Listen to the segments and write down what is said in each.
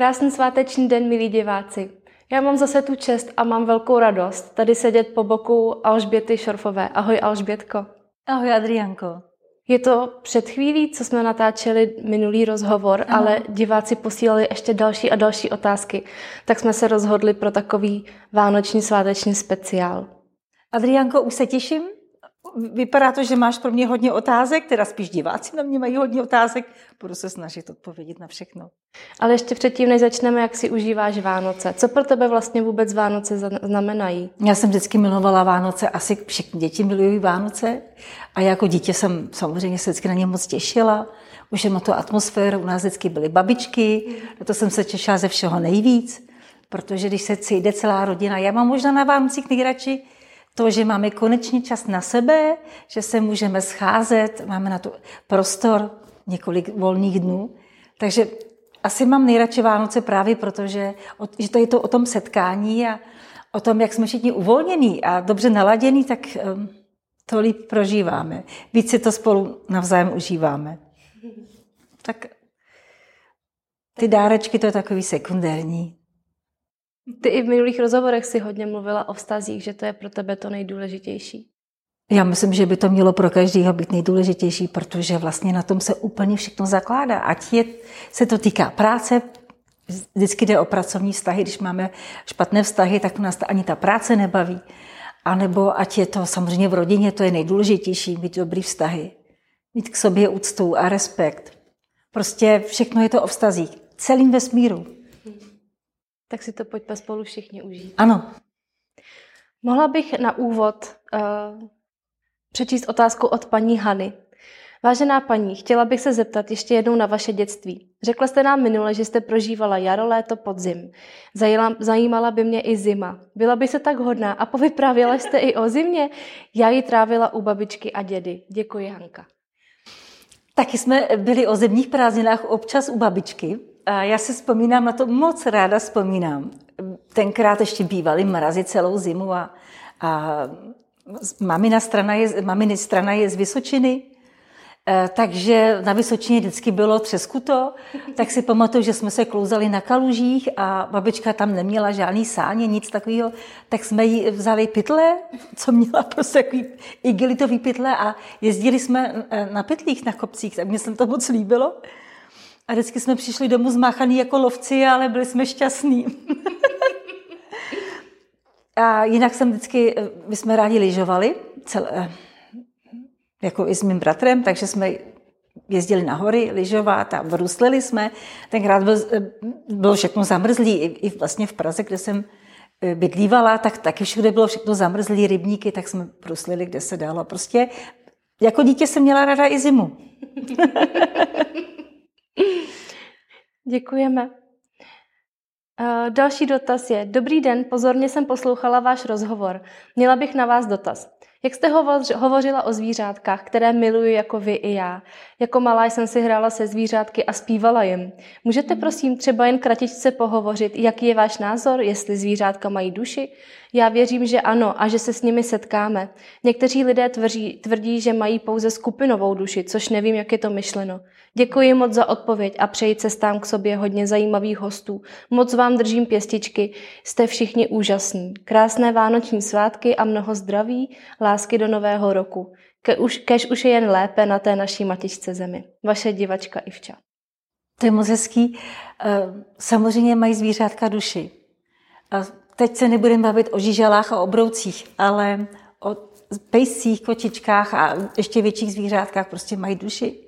Krásný sváteční den, milí diváci. Já mám zase tu čest a mám velkou radost tady sedět po boku Alžběty Šorfové. Ahoj Alžbětko. Ahoj Adrianko. Je to před chvílí, co jsme natáčeli minulý rozhovor, ano. ale diváci posílali ještě další a další otázky, tak jsme se rozhodli pro takový vánoční sváteční speciál. Adrianko, už se těším. Vypadá to, že máš pro mě hodně otázek, teda spíš diváci na mě mají hodně otázek. Budu se snažit odpovědět na všechno. Ale ještě předtím, než začneme, jak si užíváš Vánoce. Co pro tebe vlastně vůbec Vánoce znamenají? Já jsem vždycky milovala Vánoce, asi všechny děti milují Vánoce. A jako dítě jsem samozřejmě se vždycky na ně moc těšila. Už na tu atmosféru, u nás vždycky byly babičky, na to jsem se těšila ze všeho nejvíc, protože když se cíde celá rodina, já mám možná na Vánocích nejradši to, že máme konečně čas na sebe, že se můžeme scházet, máme na to prostor, několik volných dnů. Takže asi mám nejradši Vánoce právě proto, že, že to je to o tom setkání a o tom, jak jsme všichni uvolnění a dobře naladění, tak um, to líp prožíváme. Víc si to spolu navzájem užíváme. Tak ty dárečky, to je takový sekundární. Ty i v minulých rozhovorech si hodně mluvila o vztazích, že to je pro tebe to nejdůležitější. Já myslím, že by to mělo pro každého být nejdůležitější, protože vlastně na tom se úplně všechno zakládá. Ať je, se to týká práce, vždycky jde o pracovní vztahy, když máme špatné vztahy, tak nás ani ta práce nebaví. A nebo ať je to samozřejmě v rodině, to je nejdůležitější, mít dobrý vztahy. Mít k sobě úctu a respekt. Prostě všechno je to o vztazích. Celým vesmíru. Tak si to pojďme spolu všichni užít. Ano. Mohla bych na úvod uh, přečíst otázku od paní Hany. Vážená paní, chtěla bych se zeptat ještě jednou na vaše dětství. Řekla jste nám minule, že jste prožívala jaro, léto, podzim. Zajela, zajímala by mě i zima. Byla by se tak hodná a povyprávěla jste i o zimě? Já ji trávila u babičky a dědy. Děkuji, Hanka. Taky jsme byli o zimních prázdninách občas u babičky. Já si vzpomínám na to, moc ráda vzpomínám. Tenkrát ještě bývaly mrazy celou zimu a, a mamina strana je, maminy strana je z Vysočiny, e, takže na Vysočině vždycky bylo třeskuto, tak si pamatuju, že jsme se klouzali na kalužích a babička tam neměla žádný sáně, nic takového, tak jsme jí vzali pytle, co měla prostě takový igelitový pytle a jezdili jsme e, na pytlích na kopcích, tak mě se to moc líbilo. A vždycky jsme přišli domů zmáchaný jako lovci, ale byli jsme šťastní. a jinak jsem vždycky, my jsme rádi lyžovali, celé, jako i s mým bratrem, takže jsme jezdili na hory lyžovat a bruslili jsme. Tenkrát byl, bylo všechno zamrzlý, i, i vlastně v Praze, kde jsem bydlívala, tak taky všude bylo všechno zamrzlý rybníky, tak jsme bruslili, kde se dalo. Prostě jako dítě jsem měla ráda i zimu. Děkujeme. Uh, další dotaz je, dobrý den, pozorně jsem poslouchala váš rozhovor. Měla bych na vás dotaz. Jak jste hovořila o zvířátkách, které miluji jako vy i já? Jako malá jsem si hrála se zvířátky a zpívala jim. Můžete hmm. prosím třeba jen kratičce pohovořit, jaký je váš názor, jestli zvířátka mají duši? Já věřím, že ano a že se s nimi setkáme. Někteří lidé tvrdí, tvrdí, že mají pouze skupinovou duši, což nevím, jak je to myšleno. Děkuji moc za odpověď a přeji cestám k sobě hodně zajímavých hostů. Moc vám držím pěstičky, jste všichni úžasní. Krásné vánoční svátky a mnoho zdraví, lásky do nového roku. Ke už, kež už je jen lépe na té naší matičce zemi. Vaše divačka Ivča. To je moc hezký. Eh, samozřejmě mají zvířátka duši. A teď se nebudeme bavit o žížalách a obroucích, ale o pejscích, kočičkách a ještě větších zvířátkách prostě mají duši.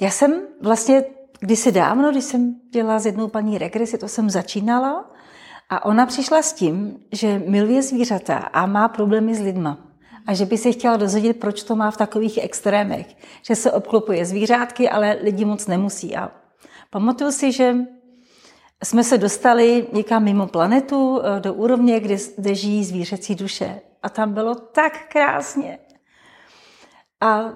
Já jsem vlastně kdysi dávno, když jsem dělala s jednou paní regresi, to jsem začínala a ona přišla s tím, že miluje zvířata a má problémy s lidma. A že by se chtěla dozvědět, proč to má v takových extrémech. Že se obklopuje zvířátky, ale lidi moc nemusí. A pamatuju si, že jsme se dostali někam mimo planetu eh, do úrovně, kde, kde žijí zvířecí duše. A tam bylo tak krásně. A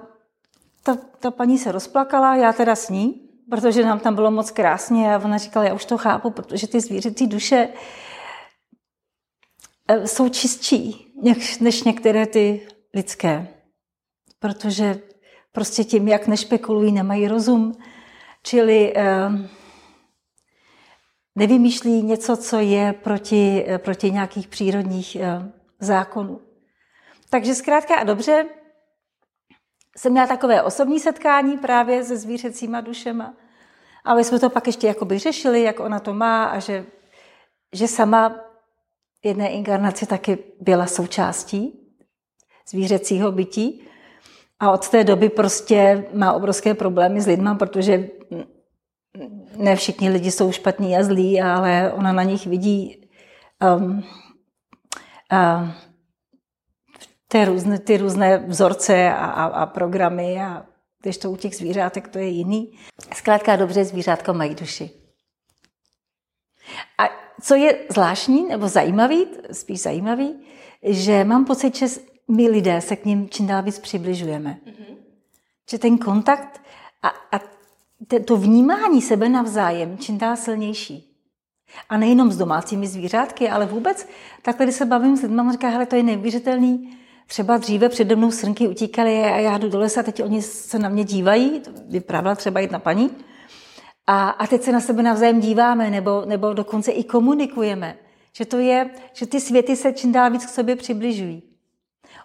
ta, ta paní se rozplakala, já teda s ní, protože nám tam bylo moc krásně a ona říkala, já už to chápu, protože ty zvířecí duše eh, jsou čistší než některé ty lidské. Protože prostě tím, jak nešpekulují, nemají rozum. Čili eh, nevymýšlí něco, co je proti, proti nějakých přírodních zákonů. Takže zkrátka a dobře, jsem měla takové osobní setkání právě se zvířecíma dušema. Ale jsme to pak ještě jakoby řešili, jak ona to má a že, že sama jedné inkarnace taky byla součástí zvířecího bytí. A od té doby prostě má obrovské problémy s lidma, protože ne všichni lidi jsou špatní a zlí, ale ona na nich vidí um, uh, ty různé, ty různé vzorce a, a, a programy a když to u těch zvířátek to je jiný. Zkrátka dobře, zvířátka mají duši. A co je zvláštní nebo zajímavý, spíš zajímavý, že mám pocit, že my lidé se k ním čím dál víc přibližujeme. Mm-hmm. Že ten kontakt a, a to vnímání sebe navzájem čím dál silnější. A nejenom s domácími zvířátky, ale vůbec takhle, když se bavím s lidmi, říká, hele, to je neuvěřitelný, Třeba dříve přede mnou srnky utíkaly a já jdu do lesa teď oni se na mě dívají, vyprávěla třeba jedna paní, a, a teď se na sebe navzájem díváme nebo, nebo dokonce i komunikujeme. Že to je, že ty světy se čím dál víc k sobě přibližují.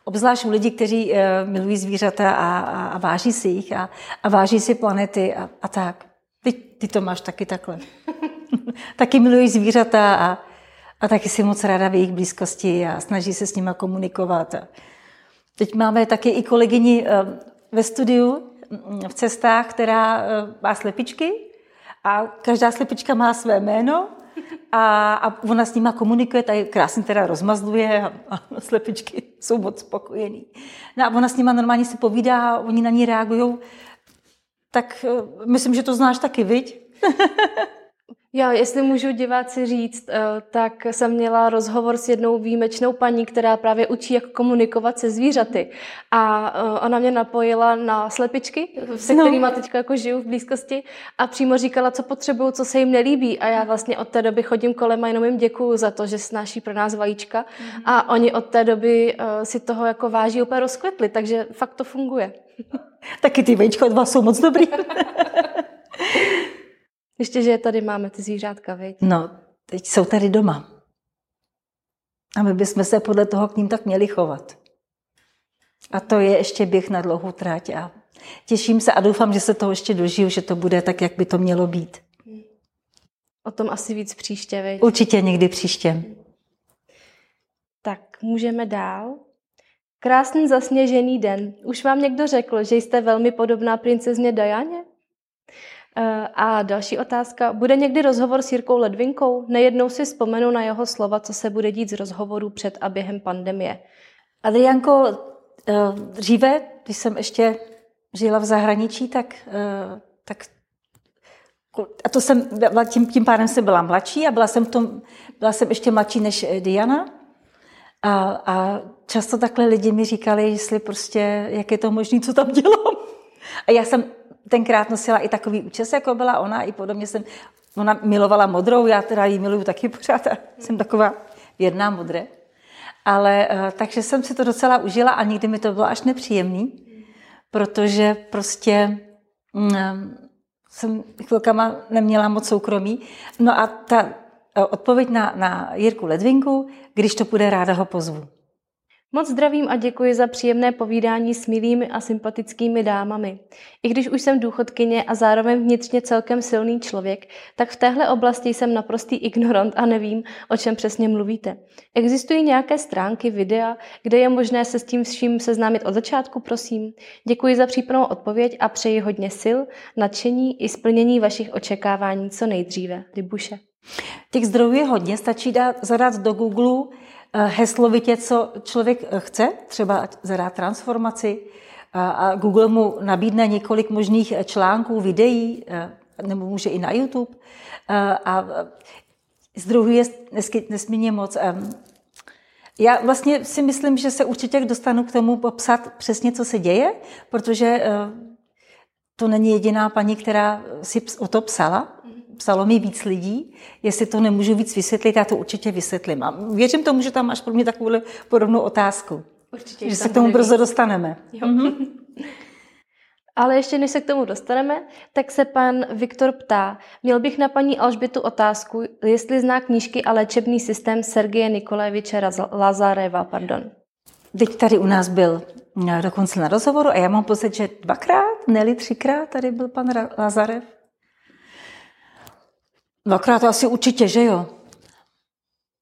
Obzvlášť u lidí, kteří uh, milují zvířata a, a, a váží si jich a, a váží si planety a, a tak. Ty, ty to máš taky takhle. taky milují zvířata a, a taky si moc ráda v jejich blízkosti a snaží se s nima komunikovat. A teď máme taky i kolegyni uh, ve studiu v cestách, která uh, má slepičky a každá slepička má své jméno a, a ona s nima komunikuje, tady krásně teda rozmazluje a, a slepičky jsou moc spokojený. No a ona s nima normálně si povídá a oni na ní reagují. Tak uh, myslím, že to znáš taky, viď? Já, jestli můžu diváci říct, eh, tak jsem měla rozhovor s jednou výjimečnou paní, která právě učí, jak komunikovat se zvířaty. A eh, ona mě napojila na slepičky, se no. kterými teď jako žiju v blízkosti a přímo říkala, co potřebuju, co se jim nelíbí. A já vlastně od té doby chodím kolem a jenom jim děkuju za to, že snáší pro nás vajíčka. Mm-hmm. A oni od té doby eh, si toho jako váží úplně rozkvetli, takže fakt to funguje. Taky ty vajíčka od vás jsou moc dobrý. Ještě, že tady máme ty zvířátka, viď? No, teď jsou tady doma. A my bychom se podle toho k ním tak měli chovat. A to je ještě běh na dlouhou tráť a těším se a doufám, že se toho ještě dožiju, že to bude tak, jak by to mělo být. O tom asi víc příště, viď? Určitě někdy příště. Tak, můžeme dál. Krásný zasněžený den. Už vám někdo řekl, že jste velmi podobná princezně Dajaně? Eh, a další otázka. Bude někdy rozhovor s Jirkou Ledvinkou? Nejednou si vzpomenu na jeho slova, co se bude dít z rozhovoru před a během pandemie. Adrianko, eh, dříve, když jsem ještě žila v zahraničí, tak, eh, tak a to jsem, tím, tím pádem jsem byla mladší a byla jsem, v tom, byla jsem ještě mladší než Diana. A, a často takhle lidi mi říkali, jestli prostě, jak je to možné, co tam dělám. A já jsem tenkrát nosila i takový účes, jako byla ona, i podobně jsem, ona milovala modrou, já teda ji miluju taky pořád a jsem taková věrná modré. Ale eh, takže jsem si to docela užila a nikdy mi to bylo až nepříjemný, protože prostě mm, jsem chvilkama neměla moc soukromí. No a ta eh, odpověď na, na Jirku Ledvinku, když to půjde, ráda ho pozvu. Moc zdravím a děkuji za příjemné povídání s milými a sympatickými dámami. I když už jsem důchodkyně a zároveň vnitřně celkem silný člověk, tak v téhle oblasti jsem naprostý ignorant a nevím, o čem přesně mluvíte. Existují nějaké stránky, videa, kde je možné se s tím vším seznámit od začátku, prosím? Děkuji za případnou odpověď a přeji hodně sil, nadšení i splnění vašich očekávání co nejdříve. Libuše. Těch zdrojů je hodně, stačí dát, zadat do Google heslovitě, co člověk eh, chce, třeba zadá transformaci a Google mu nabídne několik možných eh, článků, videí, nebo může i na YouTube. A zdrojů je nesmírně moc. Já vlastně si myslím, že se určitě dostanu k tomu popsat přesně, co se děje, protože to není jediná paní, která si o to psala psalo mi víc lidí, jestli to nemůžu víc vysvětlit, já to určitě vysvětlím. A věřím tomu, že tam máš pro mě takovou podobnou otázku. Určitě, že se k tomu brzo víc. dostaneme. Jo. Mm-hmm. Ale ještě než se k tomu dostaneme, tak se pan Viktor ptá, měl bych na paní Alžbětu otázku, jestli zná knížky a léčebný systém Sergeje Nikolajeviče Lazareva. Pardon. Teď tady u nás byl eh, dokonce na rozhovoru a já mám pocit, že dvakrát, ne třikrát tady byl pan Lazarev. Dvakrát to asi určitě, že jo?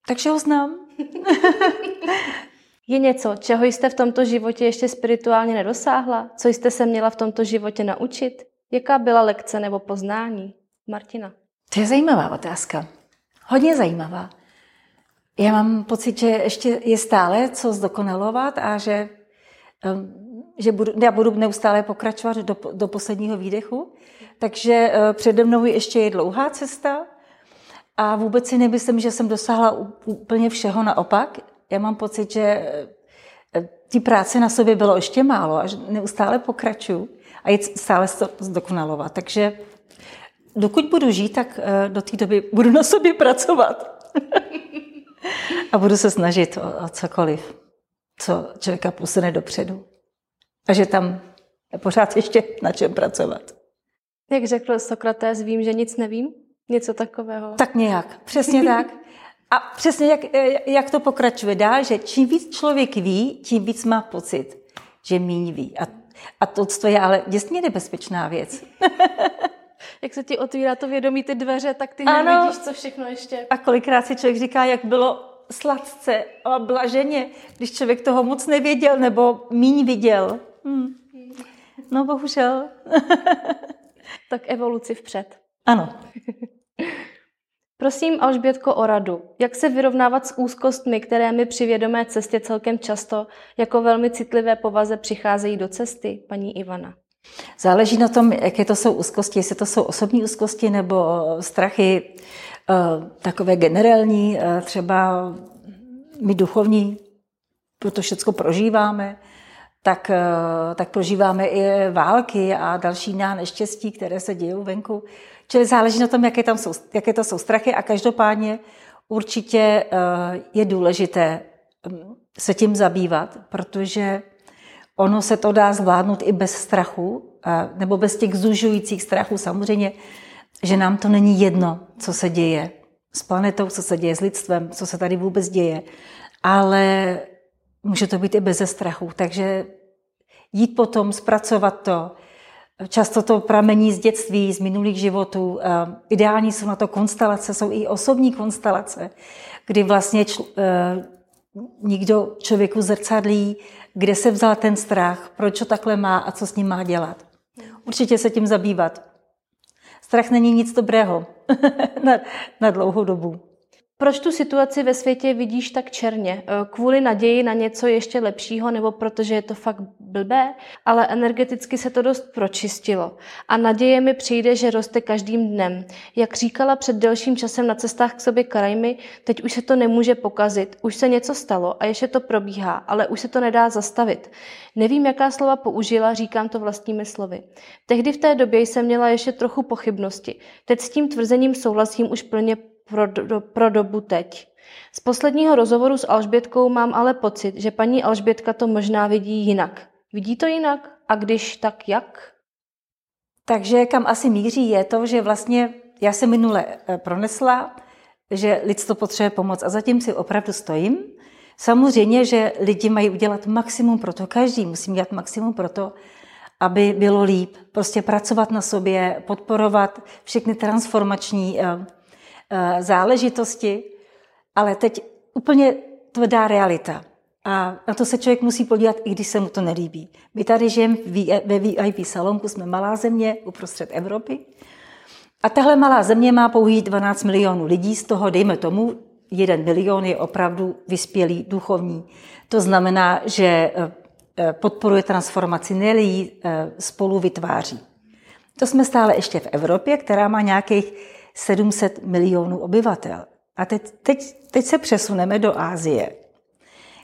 Takže ho znám. Je něco, čeho jste v tomto životě ještě spirituálně nedosáhla? Co jste se měla v tomto životě naučit? Jaká byla lekce nebo poznání? Martina. To je zajímavá otázka. Hodně zajímavá. Já mám pocit, že ještě je stále co zdokonalovat a že, že budu, já budu neustále pokračovat do, do posledního výdechu. Takže eh, přede mnou ještě je dlouhá cesta a vůbec si nemyslím, že jsem dosáhla úplně všeho naopak. Já mám pocit, že eh, ty práce na sobě bylo ještě málo a neustále pokračuju a je stále to zdokonalovat. Takže dokud budu žít, tak eh, do té doby budu na sobě pracovat. a budu se snažit o, o cokoliv, co člověka posune dopředu. A že tam je pořád ještě na čem pracovat. Jak řekl Sokrates, vím, že nic nevím? Něco takového? Tak nějak, přesně tak. A přesně jak, jak to pokračuje dál, že čím víc člověk ví, tím víc má pocit, že míň ví. A, a to, to je ale děsně nebezpečná věc. jak se ti otvírá to vědomí, ty dveře, tak ty ano. nevidíš, co všechno ještě. A kolikrát si člověk říká, jak bylo sladce a blaženě, když člověk toho moc nevěděl nebo míň viděl. Hmm. No bohužel. tak evoluci vpřed. Ano. Prosím Alžbětko o radu. Jak se vyrovnávat s úzkostmi, které mi při vědomé cestě celkem často jako velmi citlivé povaze přicházejí do cesty, paní Ivana? Záleží na tom, jaké to jsou úzkosti, jestli to jsou osobní úzkosti nebo strachy, eh, takové generální, eh, třeba my duchovní, proto všechno prožíváme, tak, eh, tak prožíváme i války a další neštěstí, které se dějí venku. Čili záleží na tom, jaké, tam jsou, jaké to jsou strachy a každopádně určitě je důležité hm, se tím zabývat, protože Ono se to dá zvládnout i bez strachu, nebo bez těch zužujících strachů. Samozřejmě, že nám to není jedno, co se děje s planetou, co se děje s lidstvem, co se tady vůbec děje. Ale může to být i bez strachu. Takže jít potom, zpracovat to. Často to pramení z dětství, z minulých životů. Ideální jsou na to konstelace, jsou i osobní konstelace, kdy vlastně čl, eh, nikdo člověku zrcadlí kde se vzal ten strach, proč to takhle má a co s ním má dělat. Určitě se tím zabývat. Strach není nic dobrého na, na dlouhou dobu. Proč tu situaci ve světě vidíš tak černě? Eh, kvůli naději na něco ještě lepšího, nebo protože je to fakt blbé? Ale energeticky se to dost pročistilo. A naděje mi přijde, že roste každým dnem. Jak říkala před delším časem na cestách k sobě Karajmy, teď už se to nemůže pokazit. Už se něco stalo a ještě to probíhá, ale už se to nedá zastavit. Nevím, jaká slova použila, říkám to vlastními slovy. Tehdy v té době jsem měla ještě trochu pochybnosti. Teď s tím tvrzením souhlasím už plně pro, do, pro dobu teď. Z posledního rozhovoru s Alžbětkou mám ale pocit, že paní Alžbětka to možná vidí jinak. Vidí to jinak? A když tak jak? Takže kam asi míří je to, že vlastně já jsem minule eh, pronesla, že lidstvo potřebuje pomoc a zatím si opravdu stojím. Samozřejmě, že lidi mají udělat maximum pro to, každý musí dělat maximum pro to, aby bylo líp. Prostě pracovat na sobě, podporovat všechny transformační Eh, záležitosti, ale teď úplně tvrdá realita. A na to se člověk musí podívat, i když se mu to nelíbí. My tady žijeme ve VIP salonku, jsme malá země uprostřed Evropy. A tahle malá země má pouhých 12 milionů lidí, z toho dejme tomu, jeden milion je opravdu vyspělý, duchovní. To znamená, že eh, eh, podporuje transformaci, nelí spolu vytváří. To jsme stále ještě v Evropě, která má nějakých 700 milionů obyvatel. A teď, teď, teď se přesuneme do Ázie,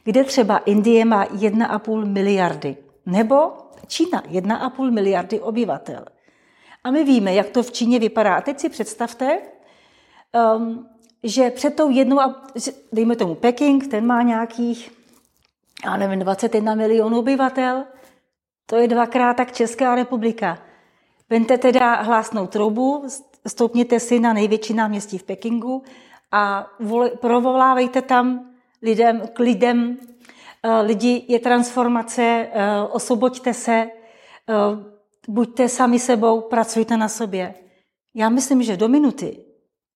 kde třeba Indie má 1,5 miliardy, nebo Čína 1,5 miliardy obyvatel. A my víme, jak to v Číně vypadá. A teď si představte, um, že před tou jednou, dejme tomu Peking, ten má nějakých, já nevím, 21 milionů obyvatel, To je dvakrát tak Česká republika. Vente teda hlásnou troubu, stoupněte si na největší náměstí v Pekingu a provolávejte tam lidem, k lidem, eh, lidi je transformace, eh, osvoboďte se, eh, buďte sami sebou, pracujte na sobě. Já myslím, že do minuty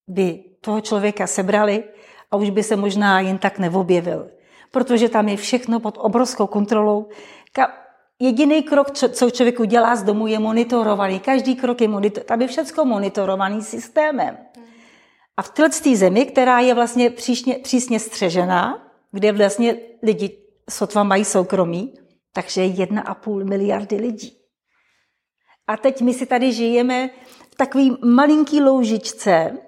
by toho člověka sebrali a už by se možná jen tak neobjevil. Protože tam je všechno pod obrovskou kontrolou. Jediný krok, co člověk udělá z domu, je monitorovaný. Každý krok je monitor, tam je všechno monitorovaný systémem. A v této zemi, která je vlastně přísně, přísně střežená, kde vlastně lidi sotva mají soukromí, takže je jedna a půl miliardy lidí. A teď my si tady žijeme v takový malinký loužičce,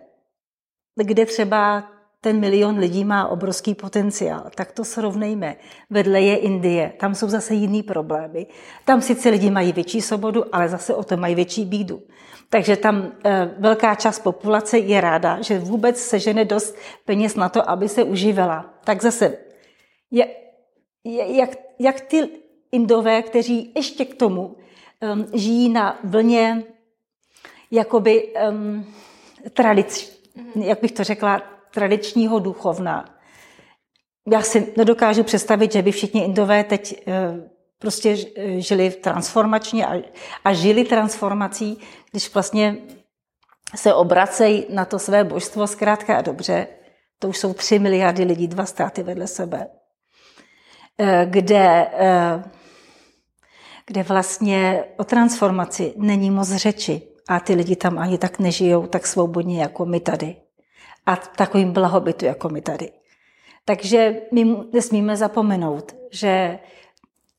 kde třeba ten milion lidí má obrovský potenciál. Tak to srovnejme. Vedle je Indie, tam jsou zase jiný problémy. Tam sice lidi mají větší svobodu, ale zase o to mají větší bídu. Takže tam e, velká část populace je ráda, že vůbec sežene dost peněz na to, aby se uživila. Tak zase, je, je, jak, jak ty Indové, kteří ještě k tomu um, žijí na vlně jakoby um, tradic, jak bych to řekla, tradičního duchovna. Já si nedokážu představit, že by všichni Indové teď eh, prostě žili transformačně a, a žili transformací, když vlastně se obracejí na to své božstvo zkrátka a dobře. To už jsou tři miliardy lidí, dva státy vedle sebe, eh, kde, eh, kde vlastně o transformaci není moc řeči a ty lidi tam ani tak nežijou tak svobodně jako my tady a takovým blahobytu, jako my tady. Takže my nesmíme zapomenout, že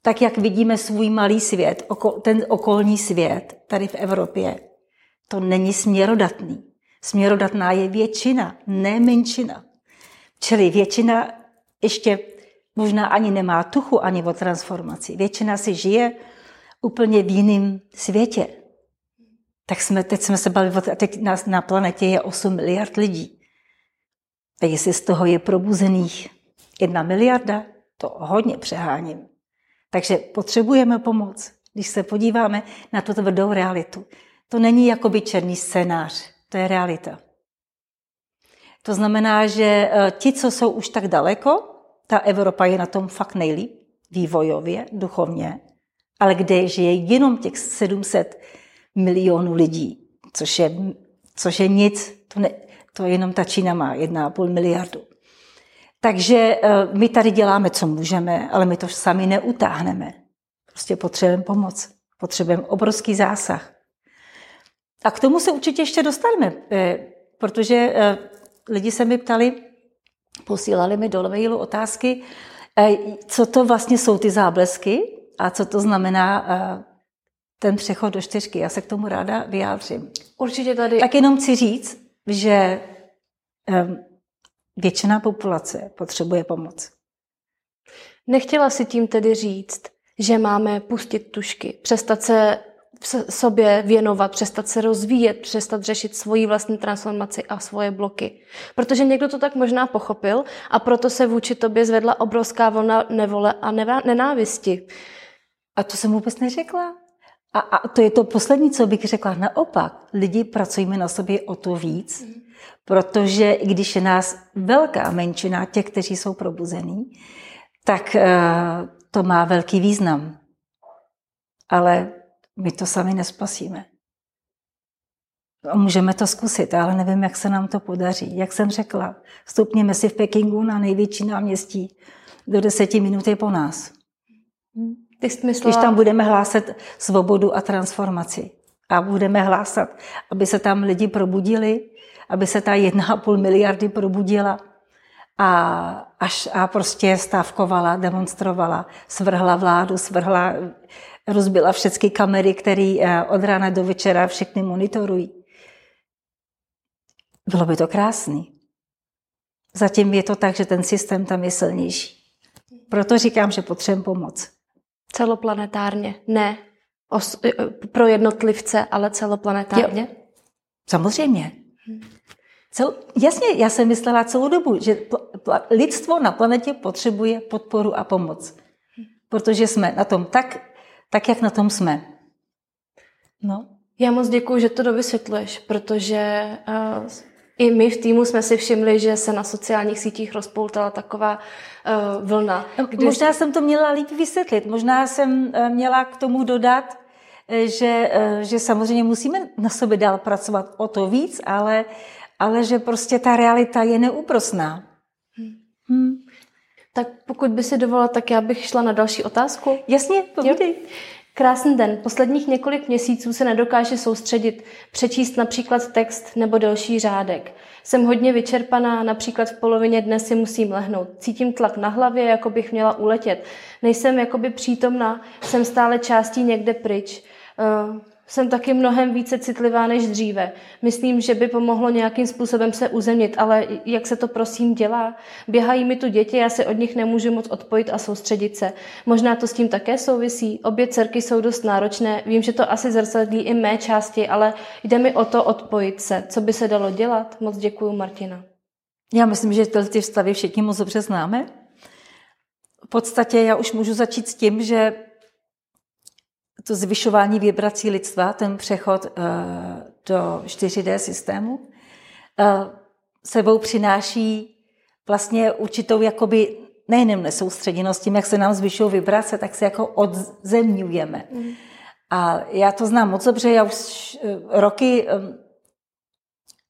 tak, jak vidíme svůj malý svět, ten okolní svět tady v Evropě, to není směrodatný. Směrodatná je většina, ne menšina. Čili většina ještě možná ani nemá tuchu ani o transformaci. Většina si žije úplně v jiném světě. Tak jsme, teď jsme se bavili, teď nás na planetě je 8 miliard lidí. A jestli z toho je probuzených jedna miliarda, to hodně přeháním. Takže potřebujeme pomoc. Když se podíváme na tu tvrdou realitu, to není jakoby černý scénář, to je realita. To znamená, že e, ti, co jsou už tak daleko, ta Evropa je na tom fakt nejlíp, vývojově, duchovně, ale kde žije jenom těch 700 milionů lidí, což je, což je nic, to ne, to jenom ta Čína má 1,5 miliardu. Takže eh, my tady děláme, co můžeme, ale my to sami neutáhneme. Prostě potřebujeme pomoc. Potřebujeme obrovský zásah. A k tomu se určitě ještě dostaneme, eh, protože eh, lidi se mi ptali, posílali mi do mailu otázky, co to vlastně jsou ty záblesky a co to znamená ten přechod do čtyřky. Já se k tomu ráda vyjádřím. Určitě tady... Tak jenom chci říct, že většina populace potřebuje pomoc. Nechtěla si tím tedy říct, že máme pustit tušky, přestat se sobě věnovat, přestat se rozvíjet, přestat řešit svoji vlastní transformaci a svoje bloky. Protože někdo to tak možná pochopil a proto se vůči tobě zvedla obrovská vlna nevole a nenávisti. A to jsem vůbec neřekla. A, a to je to poslední, co bych řekla. Naopak, lidi pracujeme na sobě o to víc, protože když je nás velká menšina těch, kteří jsou probuzení, tak uh, to má velký význam. Ale my to sami nespasíme. Můžeme to zkusit, ale nevím, jak se nám to podaří. Jak jsem řekla, stupněme si v Pekingu na největší náměstí. Do deseti minut je po nás. Hmm. Ty jsi myslela... Když tam budeme hlásat svobodu a transformaci a budeme hlásat, aby se tam lidi probudili, aby se ta jedna a půl miliardy probudila a, až, a prostě stávkovala, demonstrovala, svrhla vládu, svrhla, rozbila všechny kamery, které eh, od rána do večera všechny monitorují. Bylo by to krásný. Zatím je to tak, že ten systém tam je silnější. Proto říkám, že potřebujeme pomoc. Celoplanetárně, ne os, eh, pro jednotlivce, ale celoplanetárně? Jo. Samozřejmě. Cel, jasně, já jsem myslela celou dobu, že lidstvo na planetě potřebuje podporu a pomoc. Protože jsme na tom tak tak, jak na tom jsme. No. Já moc děkuji, že to dovysvětluješ, protože uh, i my v týmu jsme si všimli, že se na sociálních sítích rozpoutala taková uh, vlna. Kdy... Možná jsem to měla líp vysvětlit. Možná jsem uh, měla k tomu dodat, že, uh, že samozřejmě musíme na sobě dál pracovat o to víc, ale, ale že prostě ta realita je neúprosná. Hmm. Hmm. Tak pokud by si dovolila, tak já bych šla na další otázku. Jasně, povídej. Krásný den. Posledních několik měsíců se nedokáže soustředit, přečíst například text nebo delší řádek. Jsem hodně vyčerpaná, například v polovině dne si musím lehnout. Cítím tlak na hlavě, jako bych měla uletět. Nejsem jakoby přítomná, jsem stále částí někde pryč. Uh, jsem taky mnohem více citlivá než dříve. Myslím, že by pomohlo nějakým způsobem se uzemnit, ale jak se to prosím dělá? Běhají mi tu děti, já se od nich nemůžu moc odpojit a soustředit se. Možná to s tím také souvisí. Obě dcerky jsou dost náročné. Vím, že to asi zrcadlí i mé části, ale jde mi o to odpojit se. Co by se dalo dělat? Moc děkuji, Martina. Já myslím, že ty stavy všichni moc dobře známe. V podstatě já už můžu začít s tím, že to zvyšování vibrací lidstva, ten přechod uh, do 4D systému, uh, sebou přináší vlastně určitou jakoby nejenom nesoustředěnost tím, jak se nám zvyšují vibrace, tak se jako odzemňujeme. Mm. A já to znám moc dobře, já už uh, roky um,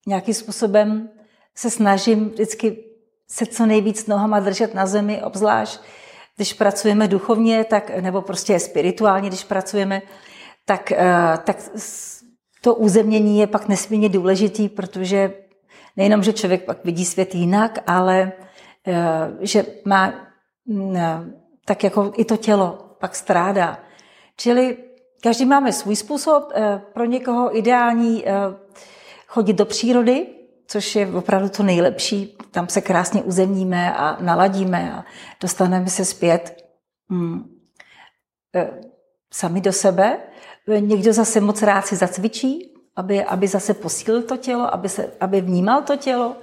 nějakým způsobem se snažím vždycky se co nejvíc nohama držet na zemi, obzvlášť když pracujeme duchovně, tak, nebo prostě spirituálně, když pracujeme, tak, eh, tak to uzemnění je pak nesmírně důležitý, protože nejenom, že člověk pak vidí svět jinak, ale eh, že má mm, eh, tak jako i to tělo pak strádá. Čili každý máme svůj způsob, pro někoho ideální chodit do přírody, což je opravdu to nejlepší. Tam se krásně uzemníme a naladíme a dostaneme se zpět hmm, sami do sebe. Někdo zase moc rád si zacvičí, aby, aby zase posílil to tělo, aby, se, aby vnímal to tělo.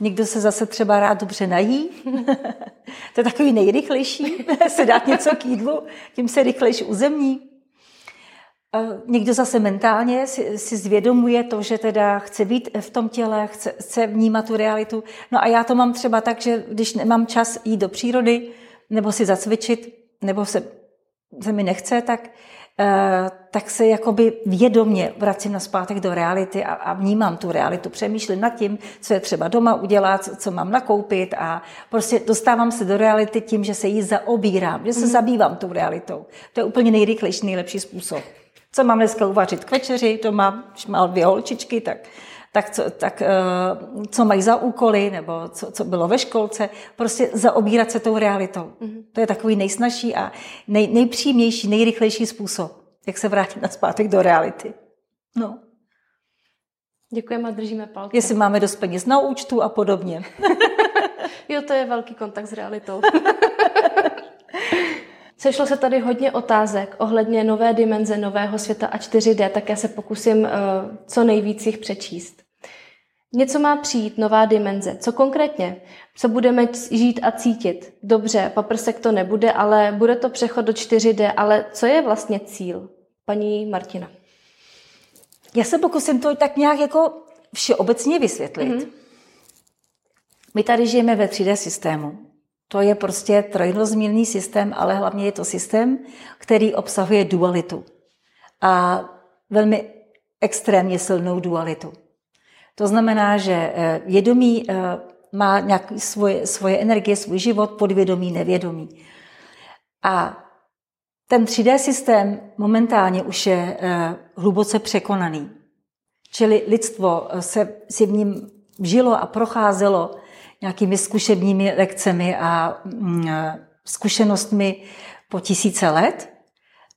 Někdo se zase třeba rád dobře nají. to je takový nejrychlejší, se dát něco k jídlu, tím se rychlejší uzemní. Někdo zase mentálně si, si zvědomuje to, že teda chce být v tom těle, chce, chce vnímat tu realitu. No a já to mám třeba tak, že když nemám čas jít do přírody, nebo si zacvičit, nebo se, se mi nechce, tak, uh, tak se jakoby vědomně vracím na zpátek do reality a, a vnímám tu realitu. Přemýšlím nad tím, co je třeba doma udělat, co, co mám nakoupit a prostě dostávám se do reality tím, že se jí zaobírám, že se mm. zabývám tou realitou. To je úplně nejrychlejší, nejlepší způsob. Co mám dneska uvařit k večeři, to mám, když mám dvě holčičky, tak, tak, co, tak eh, co mají za úkoly, nebo co, co bylo ve školce, prostě zaobírat se tou realitou. Mm-hmm. To je takový nejsnažší a nej, nejpříjemnější, nejrychlejší způsob, jak se vrátit na zpátek do reality. No. Děkujeme a držíme palce. Jestli máme dost peněz na účtu a podobně. jo, to je velký kontakt s realitou. Sešlo se tady hodně otázek ohledně nové dimenze, nového světa a 4D, tak já se pokusím uh, co nejvíc jich přečíst. Něco má přijít, nová dimenze. Co konkrétně? Co budeme žít a cítit? Dobře, paprsek to nebude, ale bude to přechod do 4D, ale co je vlastně cíl? Paní Martina. Já se pokusím to tak nějak jako všeobecně vysvětlit. Mm-hmm. My tady žijeme ve 3D systému. To je prostě trojrozměrný systém, ale hlavně je to systém, který obsahuje dualitu. A velmi extrémně silnou dualitu. To znamená, že eh, vědomí eh, má nějaké svoje, svoje energie, svůj život, podvědomí, nevědomí. A ten 3D systém momentálně už je eh, hluboce překonaný. Čili lidstvo se si v ním žilo a procházelo nějakými zkušebními lekcemi a mm, zkušenostmi po tisíce let.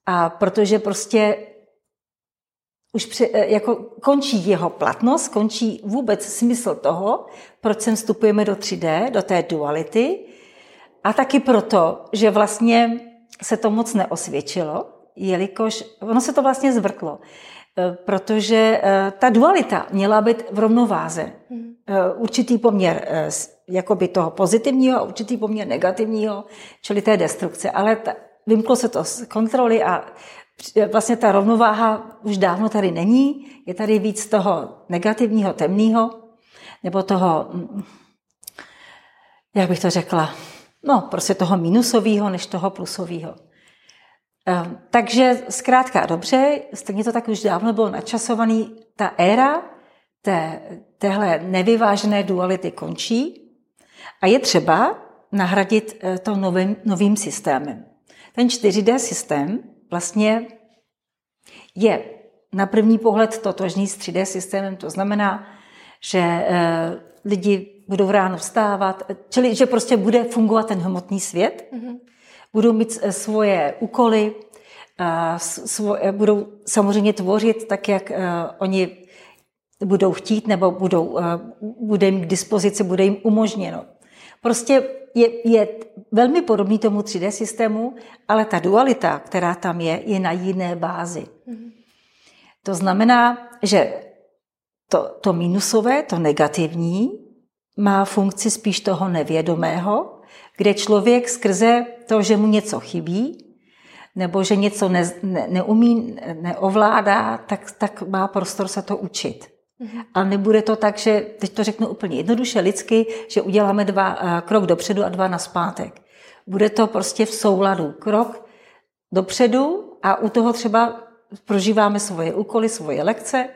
A protože prostě už pře, jako končí jeho platnost, končí vůbec smysl toho, proč sem vstupujeme do 3D, do té duality. A taky proto, že vlastně se to moc neosvědčilo, jelikož ono se to vlastně zvrtlo. Eh, protože eh, ta dualita měla být v rovnováze. Hmm. Eh, určitý poměr jakoby toho pozitivního a určitý poměr negativního, čili té destrukce. Ale ta, vymklo se to z kontroly a vlastně ta rovnováha už dávno tady není, je tady víc toho negativního, temného, nebo toho, mm, jak bych to řekla, no prostě toho minusového, než toho plusového. Ehm, takže zkrátka dobře, stejně to tak už dávno bylo načasovaný, ta éra té, téhle nevyvážené duality končí a je třeba nahradit eh, to novým, novým systémem. Ten 4D systém vlastně je na první pohled totožný s 3D systémem, to znamená, že eh, lidi budou ráno vstávat, čili že prostě bude fungovat ten hmotný svět, mm-hmm. Budou mít eh, svoje úkoly, svoje, budou samozřejmě tvořit tak, jak oni budou chtít nebo budou, bude jim k dispozici, bude jim umožněno. Prostě je, je velmi podobný tomu 3D systému, ale ta dualita, která tam je, je na jiné bázi. Mm-hmm. To znamená, že to, to minusové, to negativní, má funkci spíš toho nevědomého, kde člověk skrze to, že mu něco chybí, nebo že něco ne, ne, neumí, neovládá, tak, tak má prostor se to učit. Mm-hmm. A nebude to tak, že, teď to řeknu úplně jednoduše lidsky, že uděláme dva uh, krok dopředu a dva naspátek. Bude to prostě v souladu. Krok dopředu a u toho třeba prožíváme svoje úkoly, svoje lekce.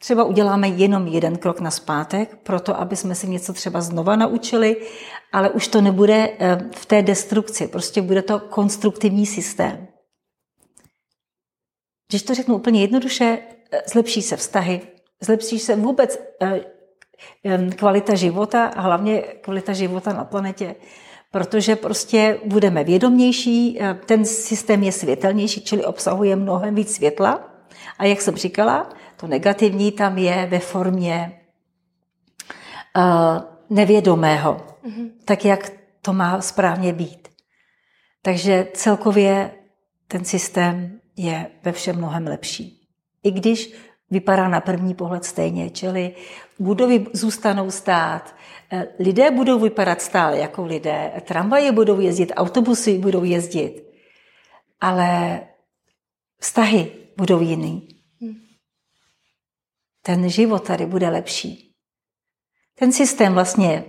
Třeba uděláme jenom jeden krok na zpátek, proto aby jsme si něco třeba znova naučili, ale už to nebude uh, v té destrukci, prostě bude to konstruktivní systém. Když to řeknu úplně jednoduše, zlepší se vztahy, zlepší se vůbec eh, kvalita života a hlavně kvalita života na planetě, protože prostě budeme vědomější, eh, ten systém je světelnější, čili obsahuje mnohem víc světla. A jak jsem říkala, to negativní tam je ve formě uh, nevědomého, mm-hmm. tak jak to má správně být. Takže celkově ten systém je ve všem mnohem lepší. I když vypadá na první pohled stejně, čili budovy zůstanou stát, eh, lidé budou vypadat stále jako lidé, tramvaje budou jezdit, autobusy budou jezdit, ale vztahy budou jiný. Ten život tady bude lepší. Ten systém vlastně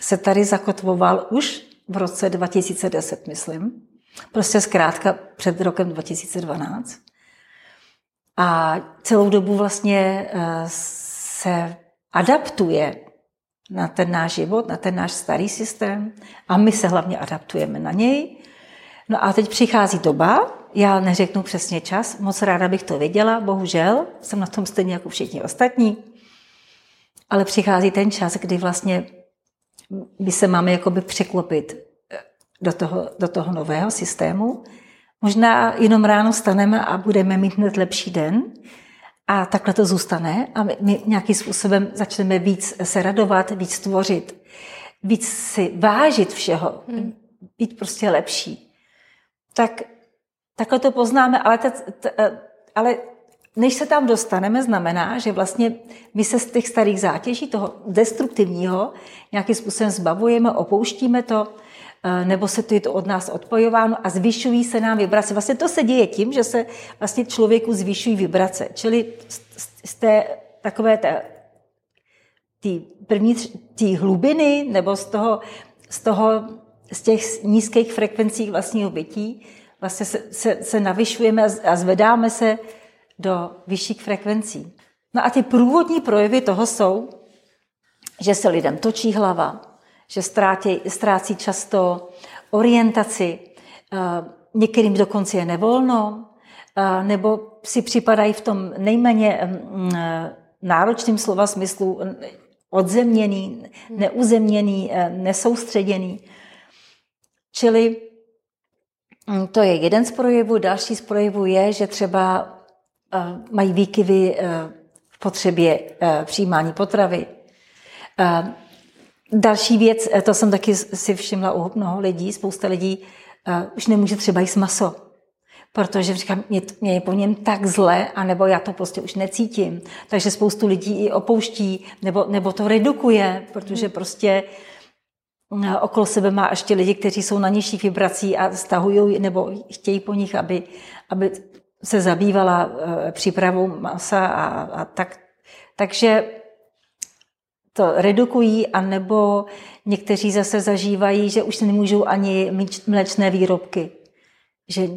se tady zakotvoval už v roce 2010, myslím. Prostě zkrátka před rokem 2012. A celou dobu vlastně eh, se adaptuje na ten náš život, na ten náš starý systém a my se hlavně adaptujeme na něj. No a teď přichází doba, já neřeknu přesně čas, moc ráda bych to věděla, bohužel, jsem na tom stejně jako všichni ostatní, ale přichází ten čas, kdy vlastně my se máme jakoby překlopit eh, do toho, do toho nového systému Možná jenom ráno staneme a budeme mít hned lepší den a takhle to zůstane a my, my nějakým způsobem začneme víc se radovat, víc tvořit, víc si vážit všeho, hmm. být prostě lepší. Tak takhle to poznáme, ale, te, te, ale než se tam dostaneme, znamená, že vlastně my se z těch starých zátěží, toho destruktivního, nějakým způsobem zbavujeme, opouštíme to, Eh, nebo se to je to od nás odpojováno a zvyšují se nám vibrace. Vlastně to se děje tím, že se vlastně člověku zvyšují vibrace. Čili z té takové té, tý první tý hlubiny nebo z toho, z toho, z těch nízkých frekvencí vlastního bytí vlastně se, se, se navyšujeme a zvedáme se do vyšších frekvencí. No a ty průvodní projevy toho jsou, že se lidem točí hlava, že ztrátí, ztrácí často orientaci, eh, některým dokonce je nevolno, eh, nebo si připadají v tom nejméně mm, eh, náročným slova smyslu odzemněný, neuzemněný, nesoustředěný. Čili mm, to je jeden z projevů. Další z projevů je, že třeba mají výkyvy v potřebě přijímání potravy. Další věc, eh, to jsem taky si všimla u mnoho lidí, spousta lidí už nemůže třeba jíst maso, protože říkám, mě, mě je po něm tak zle, anebo já to prostě už necítím. Takže spoustu lidí i opouští, nebo, nebo to redukuje, protože hmm. prostě uh, okolo sebe má ještě lidi, kteří jsou na nižších vibrací a stahují nebo chtějí po nich, aby, aby se zabývala eh, přípravou masa a, a tak. Takže to redukují, anebo někteří zase zažívají, že už nemůžou ani mléčné výrobky, že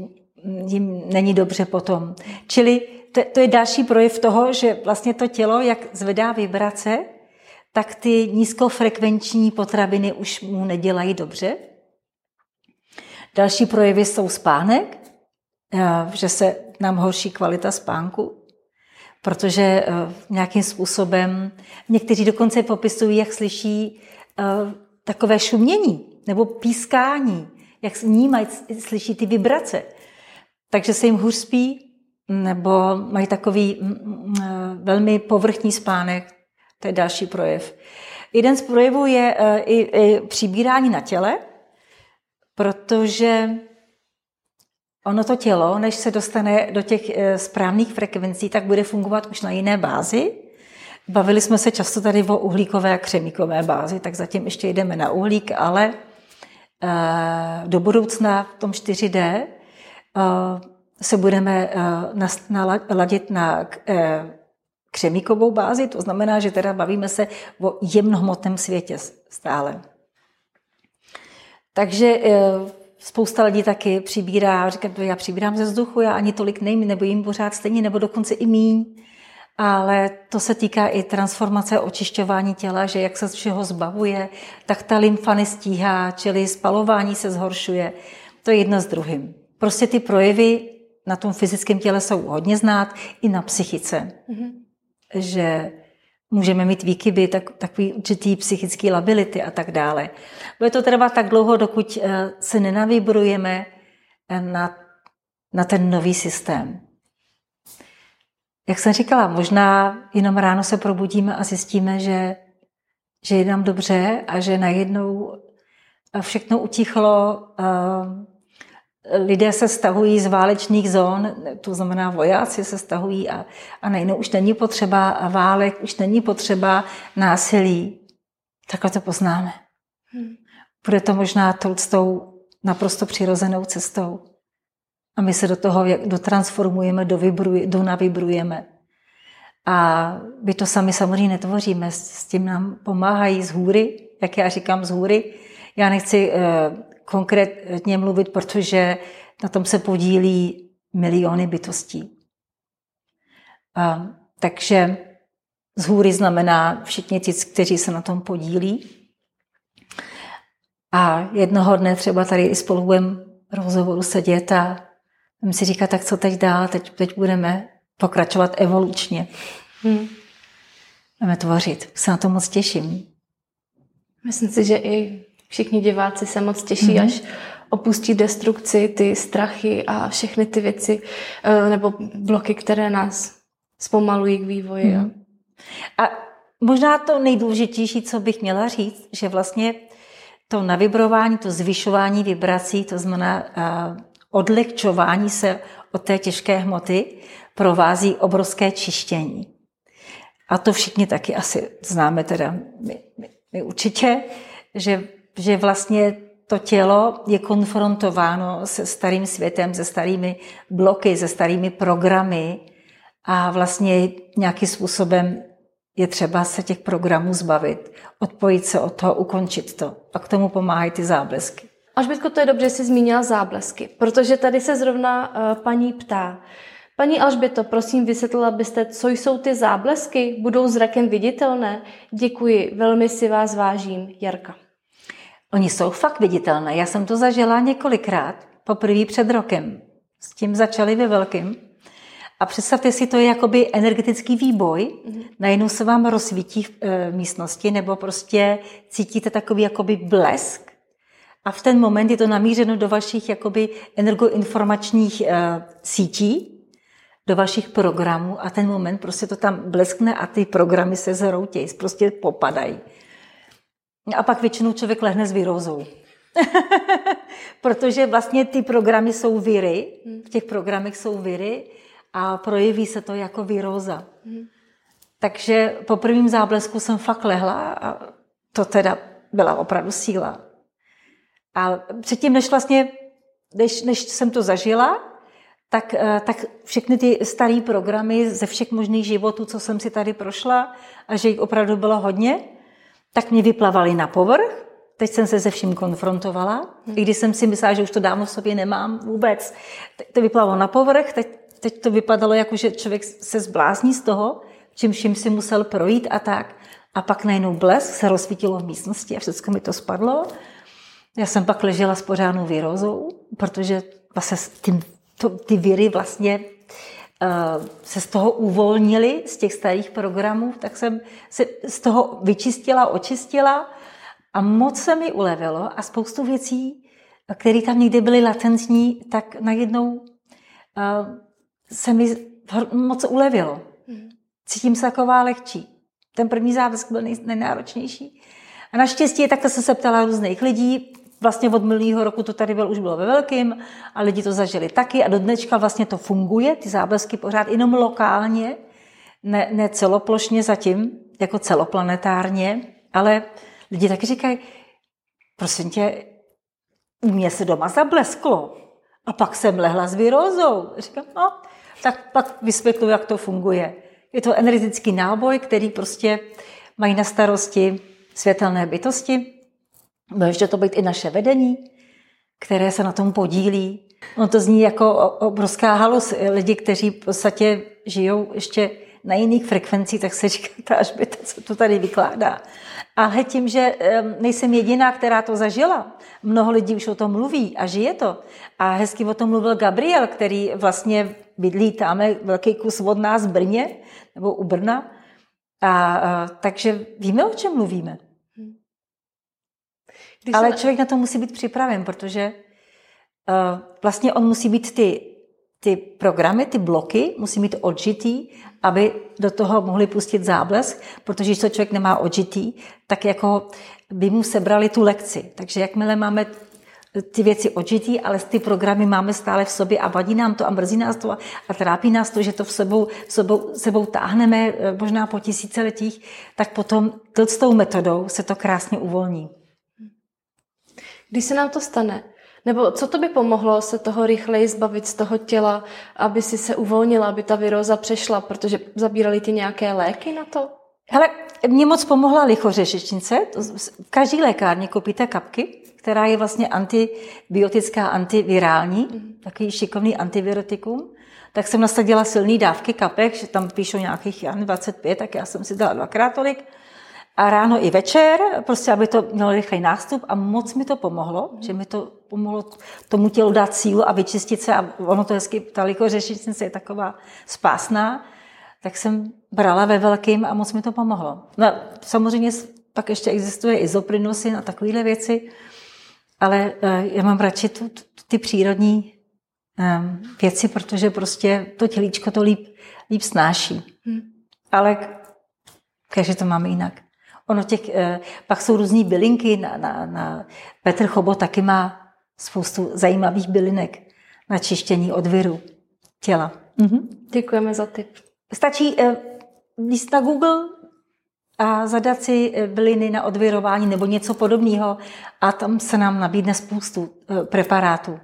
jim není dobře potom. Čili to, to je další projev toho, že vlastně to tělo, jak zvedá vibrace, tak ty nízkofrekvenční potraviny už mu nedělají dobře. Další projevy jsou spánek, eh, že se nám horší kvalita spánku, protože eh, nějakým způsobem, někteří dokonce popisují, jak slyší eh, takové šumění nebo pískání, jak vnímají, slyší ty vibrace. Takže se jim hůř spí, nebo mají takový mm, mm, velmi povrchní spánek. To je další projev. Jeden z projevů je i, i přibírání na těle, protože ono to tělo, než se dostane do těch eh, správných frekvencí, tak bude fungovat už na jiné bázi. Bavili jsme se často tady o uhlíkové a křemíkové bázi, tak zatím ještě jdeme na uhlík, ale eh, do budoucna v tom 4D eh, se budeme naladit na křemíkovou bázi, to znamená, že teda bavíme se o jemnohmotném světě stále. Takže spousta lidí taky přibírá, říkám, já přibírám ze vzduchu, já ani tolik nejím, nebo jim pořád stejně, nebo dokonce i míň. Ale to se týká i transformace očišťování těla, že jak se z všeho zbavuje, tak ta lymfa nestíhá, čili spalování se zhoršuje. To je jedno s druhým. Prostě ty projevy na tom fyzickém těle jsou hodně znát, i na psychice. Mm-hmm. Že můžeme mít výkyby, tak, takový určitý psychický lability a tak dále. Bude to trvat tak dlouho, dokud eh, se nenavibrujeme eh, na, na ten nový systém. Jak jsem říkala, možná jenom ráno se probudíme a zjistíme, že, že je nám dobře a že najednou všechno utichlo, eh, lidé se stahují z válečných zón, to znamená vojáci se stahují a, a najednou už není potřeba válek, už není potřeba násilí. Takhle to poznáme. Hmm. Bude to možná tou naprosto přirozenou cestou. A my se do toho dotransformujeme, dovibruj, donavibrujeme. A my to sami samozřejmě netvoříme, s tím nám pomáhají z hůry, jak já říkám z hůry. Já nechci eh, konkrétně mluvit, protože na tom se podílí miliony bytostí. A, takže z hůry znamená všichni ti, kteří se na tom podílí. A jednoho dne třeba tady i spolu budeme rozhovoru sedět a budeme si říkat, tak co teď dál, teď, teď budeme pokračovat evolučně. Hmm. Budeme tvořit. Se na to moc těším. Myslím si, že i všichni diváci se moc těší, mm-hmm. až opustí destrukci, ty strachy a všechny ty věci eh, nebo bloky, které nás zpomalují k vývoji. Mm-hmm. A možná to nejdůležitější, co bych měla říct, že vlastně to navibrování, to zvyšování vibrací, to znamená uh, odlehčování se od té těžké hmoty, provází obrovské čištění. A to všichni taky asi známe, teda my, my, my určitě, že že vlastně to tělo je konfrontováno se starým světem, se starými bloky, se starými programy a vlastně nějakým způsobem je třeba se těch programů zbavit, odpojit se od toho, ukončit to. A k tomu pomáhají ty záblesky. Alžbětko, to je dobře, že jsi zmínila záblesky, protože tady se zrovna uh, paní ptá. Paní Alžběto, prosím, vysvětlila byste, co jsou ty záblesky? Budou zrakem viditelné? Děkuji, velmi si vás vážím. Jarka. Oni jsou fakt viditelné. Já jsem to zažila několikrát, poprvé před rokem. S tím začali ve velkým. A představte si, to je jakoby energetický výboj. Mm-hmm. Najednou se vám rozsvítí v e, místnosti, nebo prostě cítíte takový jakoby blesk. A v ten moment je to namířeno do vašich jakoby energoinformačních e, sítí, do vašich programů a ten moment prostě to tam bleskne a ty programy se zhroutějí, prostě popadají. A pak většinou člověk lehne s výrozou. Protože vlastně ty programy jsou viry, v těch programech jsou viry a projeví se to jako výroza. Takže po prvním záblesku jsem fakt lehla a to teda byla opravdu síla. A předtím, než vlastně, než, než jsem to zažila, tak, eh, tak všechny ty staré programy ze všech možných životů, co jsem si tady prošla, a že jich opravdu bylo hodně, tak mě vyplavaly na povrch. Teď jsem se se vším konfrontovala, hmm. i když jsem si myslela, že už to dávno v sobě nemám vůbec. Teď to vyplavalo na povrch, teď, teď to vypadalo jako, že člověk se zblázní z toho, čím vším si musel projít a tak. A pak najednou blesk se rozsvítilo v místnosti a všechno mi to spadlo. Já jsem pak ležela s pořádnou výrozou, protože vlastně tím, to, ty víry vlastně se z toho uvolnily, z těch starých programů, tak jsem se z toho vyčistila, očistila a moc se mi ulevilo a spoustu věcí, které tam někdy byly latentní, tak najednou uh, se mi moc ulevilo. Hmm. Cítím se taková lehčí. Ten první závazek byl nejnáročnější. A naštěstí takhle jsem se ptala různých lidí, vlastně od minulého roku to tady byl, už bylo ve velkým a lidi to zažili taky a do dneška vlastně to funguje, ty záblesky pořád jenom lokálně, ne, ne celoplošně zatím, jako celoplanetárně, ale lidi taky říkají, prosím tě, u mě se doma zablesklo a pak jsem lehla s výrozou. Říkám, no, tak pak vysvětluji, jak to funguje. Je to energetický náboj, který prostě mají na starosti světelné bytosti. Může to být i naše vedení, které se na tom podílí. No to zní jako obrovská halus. Lidi, kteří v podstatě žijou ještě na jiných frekvencích, tak se říká, ta Ažbita, co to tady vykládá. Ale tím, že nejsem jediná, která to zažila, mnoho lidí už o tom mluví a žije to. A hezky o tom mluvil Gabriel, který vlastně bydlí tam velký kus od nás v Brně, nebo u Brna. A, a takže víme, o čem mluvíme. Když Ale člověk na to musí být připraven, protože uh, vlastně on musí být ty, ty programy, ty bloky, musí mít odžitý, aby do toho mohli pustit záblesk, protože když to člověk nemá odžitý, tak jako by mu sebrali tu lekci. Takže jakmile máme ty věci odžitý, ale ty programy máme stále v sobě a vadí nám to a mrzí nás to a trápí nás to, že to v sebou, v sebou, sebou táhneme eh, možná po tisíciletích, tak potom s tou metodou se to krásně uvolní. Když se nám to stane, nebo co to by pomohlo se toho rychleji zbavit z toho těla, aby si se uvolnila, aby ta viróza přešla, protože zabírali ty nějaké léky na to? Hele, mě moc pomohla lichořešečnice. V každé lékárně koupíte kapky, která je vlastně antibiotická, antivirální, mm. takový šikovný antivirotikum. Tak jsem nasadila silné dávky kapek, že tam píšou nějakých 25, tak já jsem si dala dvakrát tolik. A ráno i večer, prostě aby to mělo rychlej nástup a moc mi to pomohlo, mm. že mi to pomohlo tomu tělu dát sílu a vyčistit se a ono to hezky, ta likořešnice je taková spásná, tak jsem brala ve velkým a moc mi to pomohlo. No, samozřejmě pak ještě existuje izoprinusy a takovéhle věci, ale eh, já mám radši tu, ty přírodní um, věci, protože prostě to tělíčko to líp, líp snáší. Hmm. Ale každý to máme jinak. Ono těch, eh, pak jsou různé bylinky, na, na, na, Petr Chobo taky má spoustu zajímavých bylinek na čištění od viru těla. Mhm. Děkujeme za tip. Stačí eh, líst na Google a zadat si eh, byliny na odvirování nebo něco podobného a tam se nám nabídne spoustu preparátů.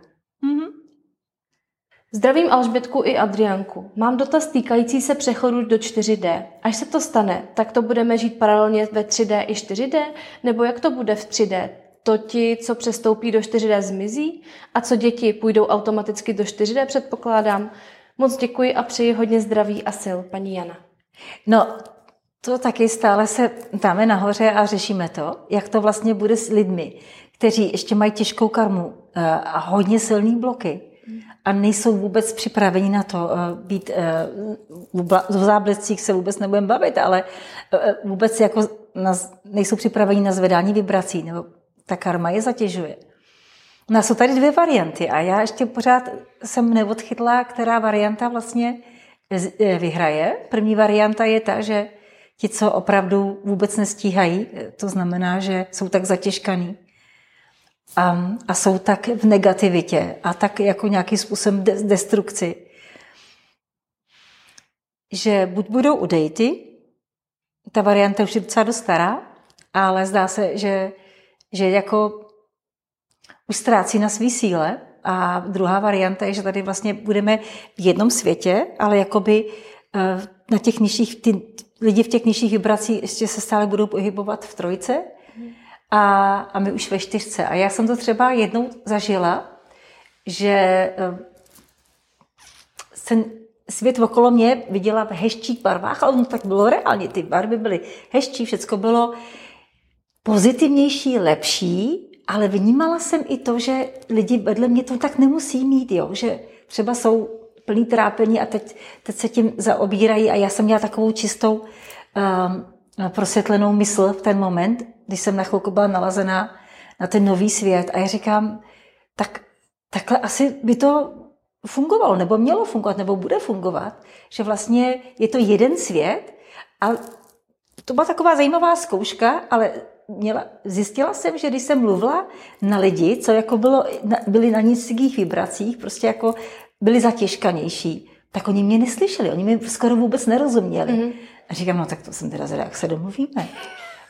Zdravím Alžbětku i Adrianku. Mám dotaz týkající se přechodu do 4D. Až se to stane, tak to budeme žít paralelně ve 3D i 4D? Nebo jak to bude v 3D? To ti, co přestoupí do 4D, zmizí? A co děti půjdou automaticky do 4D, předpokládám? Moc děkuji a přeji hodně zdraví a sil, paní Jana. No, to taky stále se dáme nahoře a řešíme to, jak to vlastně bude s lidmi, kteří ještě mají těžkou karmu eh, a hodně silný bloky a nejsou vůbec připraveni na to eh, být eh, v záblescích se vůbec nebudeme bavit, ale eh, vůbec jako nejsou připraveni na zvedání vibrací, nebo ta karma je zatěžuje. No jsou tady dvě varianty a já ještě pořád jsem neodchytla, která varianta vlastně vyhraje. První varianta je ta, že ti, co opravdu vůbec nestíhají, to znamená, že jsou tak zatěžkaný, a, a jsou tak v negativitě a tak jako nějakým způsobem de- destrukci, že buď budou u dejty, ta varianta už je docela dost stará, ale zdá se, že, že jako už ztrácí na svý síle. A druhá varianta je, že tady vlastně budeme v jednom světě, ale jakoby eh, na těch nižších, ty lidi v těch nižších vibracích ještě se stále budou pohybovat v trojce a, a my už ve čtyřce. A já jsem to třeba jednou zažila, že eh, jsem svět okolo mě viděla v hezčích barvách, ale ono tak bylo reálně. Ty barvy byly hezčí, všechno bylo pozitivnější, lepší, ale vnímala jsem i to, že lidi vedle mě to tak nemusí mít, jo? že třeba jsou plný trápení a teď, teď se tím zaobírají a já jsem měla takovou čistou um, prosvětlenou mysl v ten moment, když jsem na chvilku byla nalazená na ten nový svět a já říkám, tak takhle asi by to fungovalo, nebo mělo fungovat, nebo bude fungovat, že vlastně je to jeden svět a to byla taková zajímavá zkouška, ale měla, zjistila jsem, že když jsem mluvila na lidi, co jako bylo, byli na nízkých vibracích, prostě jako byli zatěžkanější, tak oni mě neslyšeli, oni mi skoro vůbec nerozuměli. Mm-hmm. A říkám, no tak to jsem teda zvědavá, jak se domluvíme.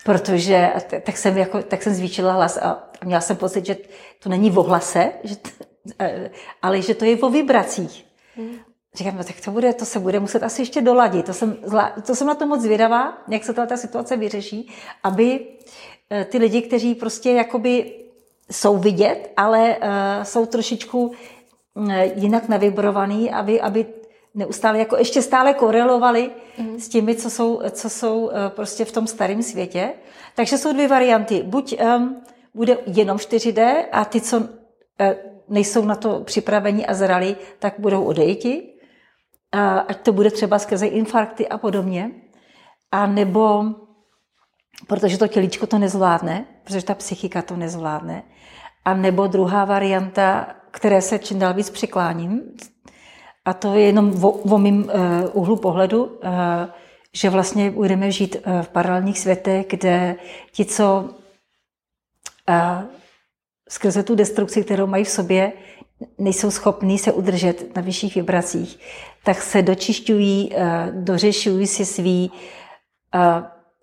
Protože tak jsem, jako, tak jsem zvýšila hlas a měla jsem pocit, že to není v ohlase, že t, ale že to je o vibracích. Mm. Říkám, no tak to, bude, to se bude muset asi ještě doladit. To jsem, to jsem na to moc zvědavá, jak se ta situace vyřeší, aby e, ty lidi, kteří prostě jakoby jsou vidět, ale uh, jsou trošičku jinak navibrovaný, aby, aby neustále, jako ještě stále korelovali mm. s těmi, co jsou, co jsou uh, prostě v tom starém světě. Takže jsou dvě varianty. Buď um, bude jenom 4D a ty, co uh, nejsou na to připraveni a zrali, tak budou odejti ať to bude třeba skrze infarkty a podobně, a nebo protože to tělíčko to nezvládne, protože ta psychika to nezvládne, a nebo druhá varianta, které se čím dál víc přikláním, a to je jenom o, o mým uh, úhlu pohledu, uh, že vlastně budeme žít uh, v paralelních světech, kde ti, co uh, skrze tu destrukci, kterou mají v sobě, nejsou schopní se udržet na vyšších vibracích, tak se dočišťují, dořešují si svý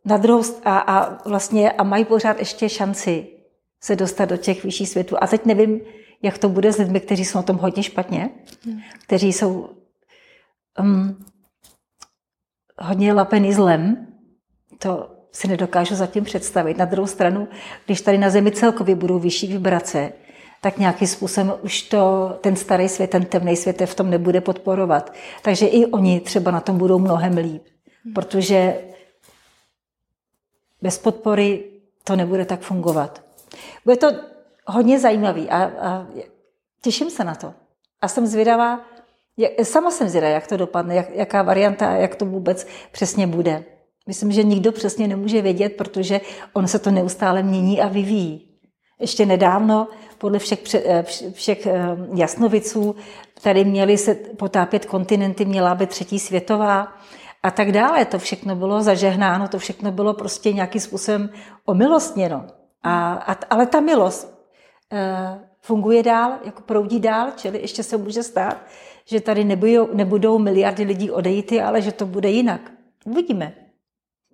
na druhou a, a vlastně a mají pořád ještě šanci se dostat do těch vyšších světů. A teď nevím, jak to bude s lidmi, kteří jsou na tom hodně špatně, hmm. kteří jsou um, hodně lapený zlem. To si nedokážu zatím představit. Na druhou stranu, když tady na Zemi celkově budou vyšší vibrace, tak nějakým způsobem už to, ten starý svět, ten temný svět v tom nebude podporovat. Takže i oni třeba na tom budou mnohem líp, protože bez podpory to nebude tak fungovat. Bude to hodně zajímavý a, a těším se na to. A jsem zvědavá, jak, sama jsem zvědavá, jak to dopadne, jak, jaká varianta, jak to vůbec přesně bude. Myslím, že nikdo přesně nemůže vědět, protože on se to neustále mění a vyvíjí. Ještě nedávno podle všech, eh, všech eh, jasnoviců tady měly se potápět kontinenty, měla by třetí světová a tak dále. To všechno bylo zažehnáno, to všechno bylo prostě nějakým způsobem omilostněno. A, a, ale ta milost funguje dál, jako proudí dál, čili ještě se může stát, že tady nebudou, nebudou miliardy lidí odejít, ale že to bude jinak. Uvidíme.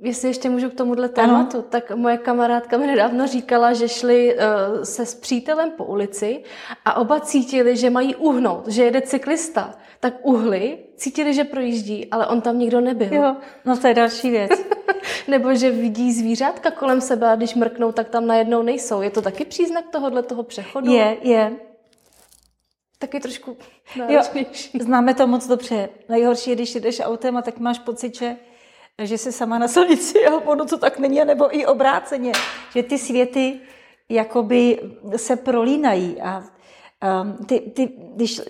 Jestli ještě můžu k tomuhle tématu, ano. tak moje kamarádka mi nedávno říkala, že šli uh, se s přítelem po ulici a oba cítili, že mají uhnout, že jede cyklista. Tak uhli, cítili, že projíždí, ale on tam nikdo nebyl. Jo, no to je další věc. Nebo že vidí zvířátka kolem sebe a když mrknou, tak tam najednou nejsou. Je to taky příznak tohohle toho přechodu? Je, je. Taky trošku náročnější. Jo, známe to moc dobře. Nejhorší je, když jdeš autem a tak máš pocit, že že se sama na silnici a ono to tak není, nebo i obráceně, že ty světy jakoby se prolínají a um, ty, ty, když,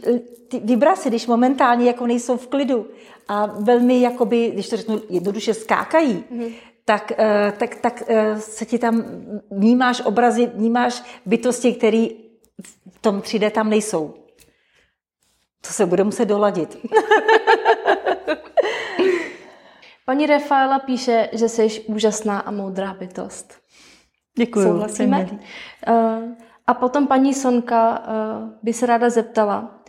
ty vibrace, když momentálně jako nejsou v klidu a velmi jakoby, když to řeknu jednoduše, skákají, mm-hmm. tak, uh, tak, tak uh, se ti tam vnímáš obrazy, vnímáš bytosti, které v tom 3D tam nejsou. To se bude muset doladit. Paní Rafaela píše, že jsi úžasná a moudrá bytost. Děkuji. Souhlasíme? Uh, a potom paní Sonka uh, by se ráda zeptala,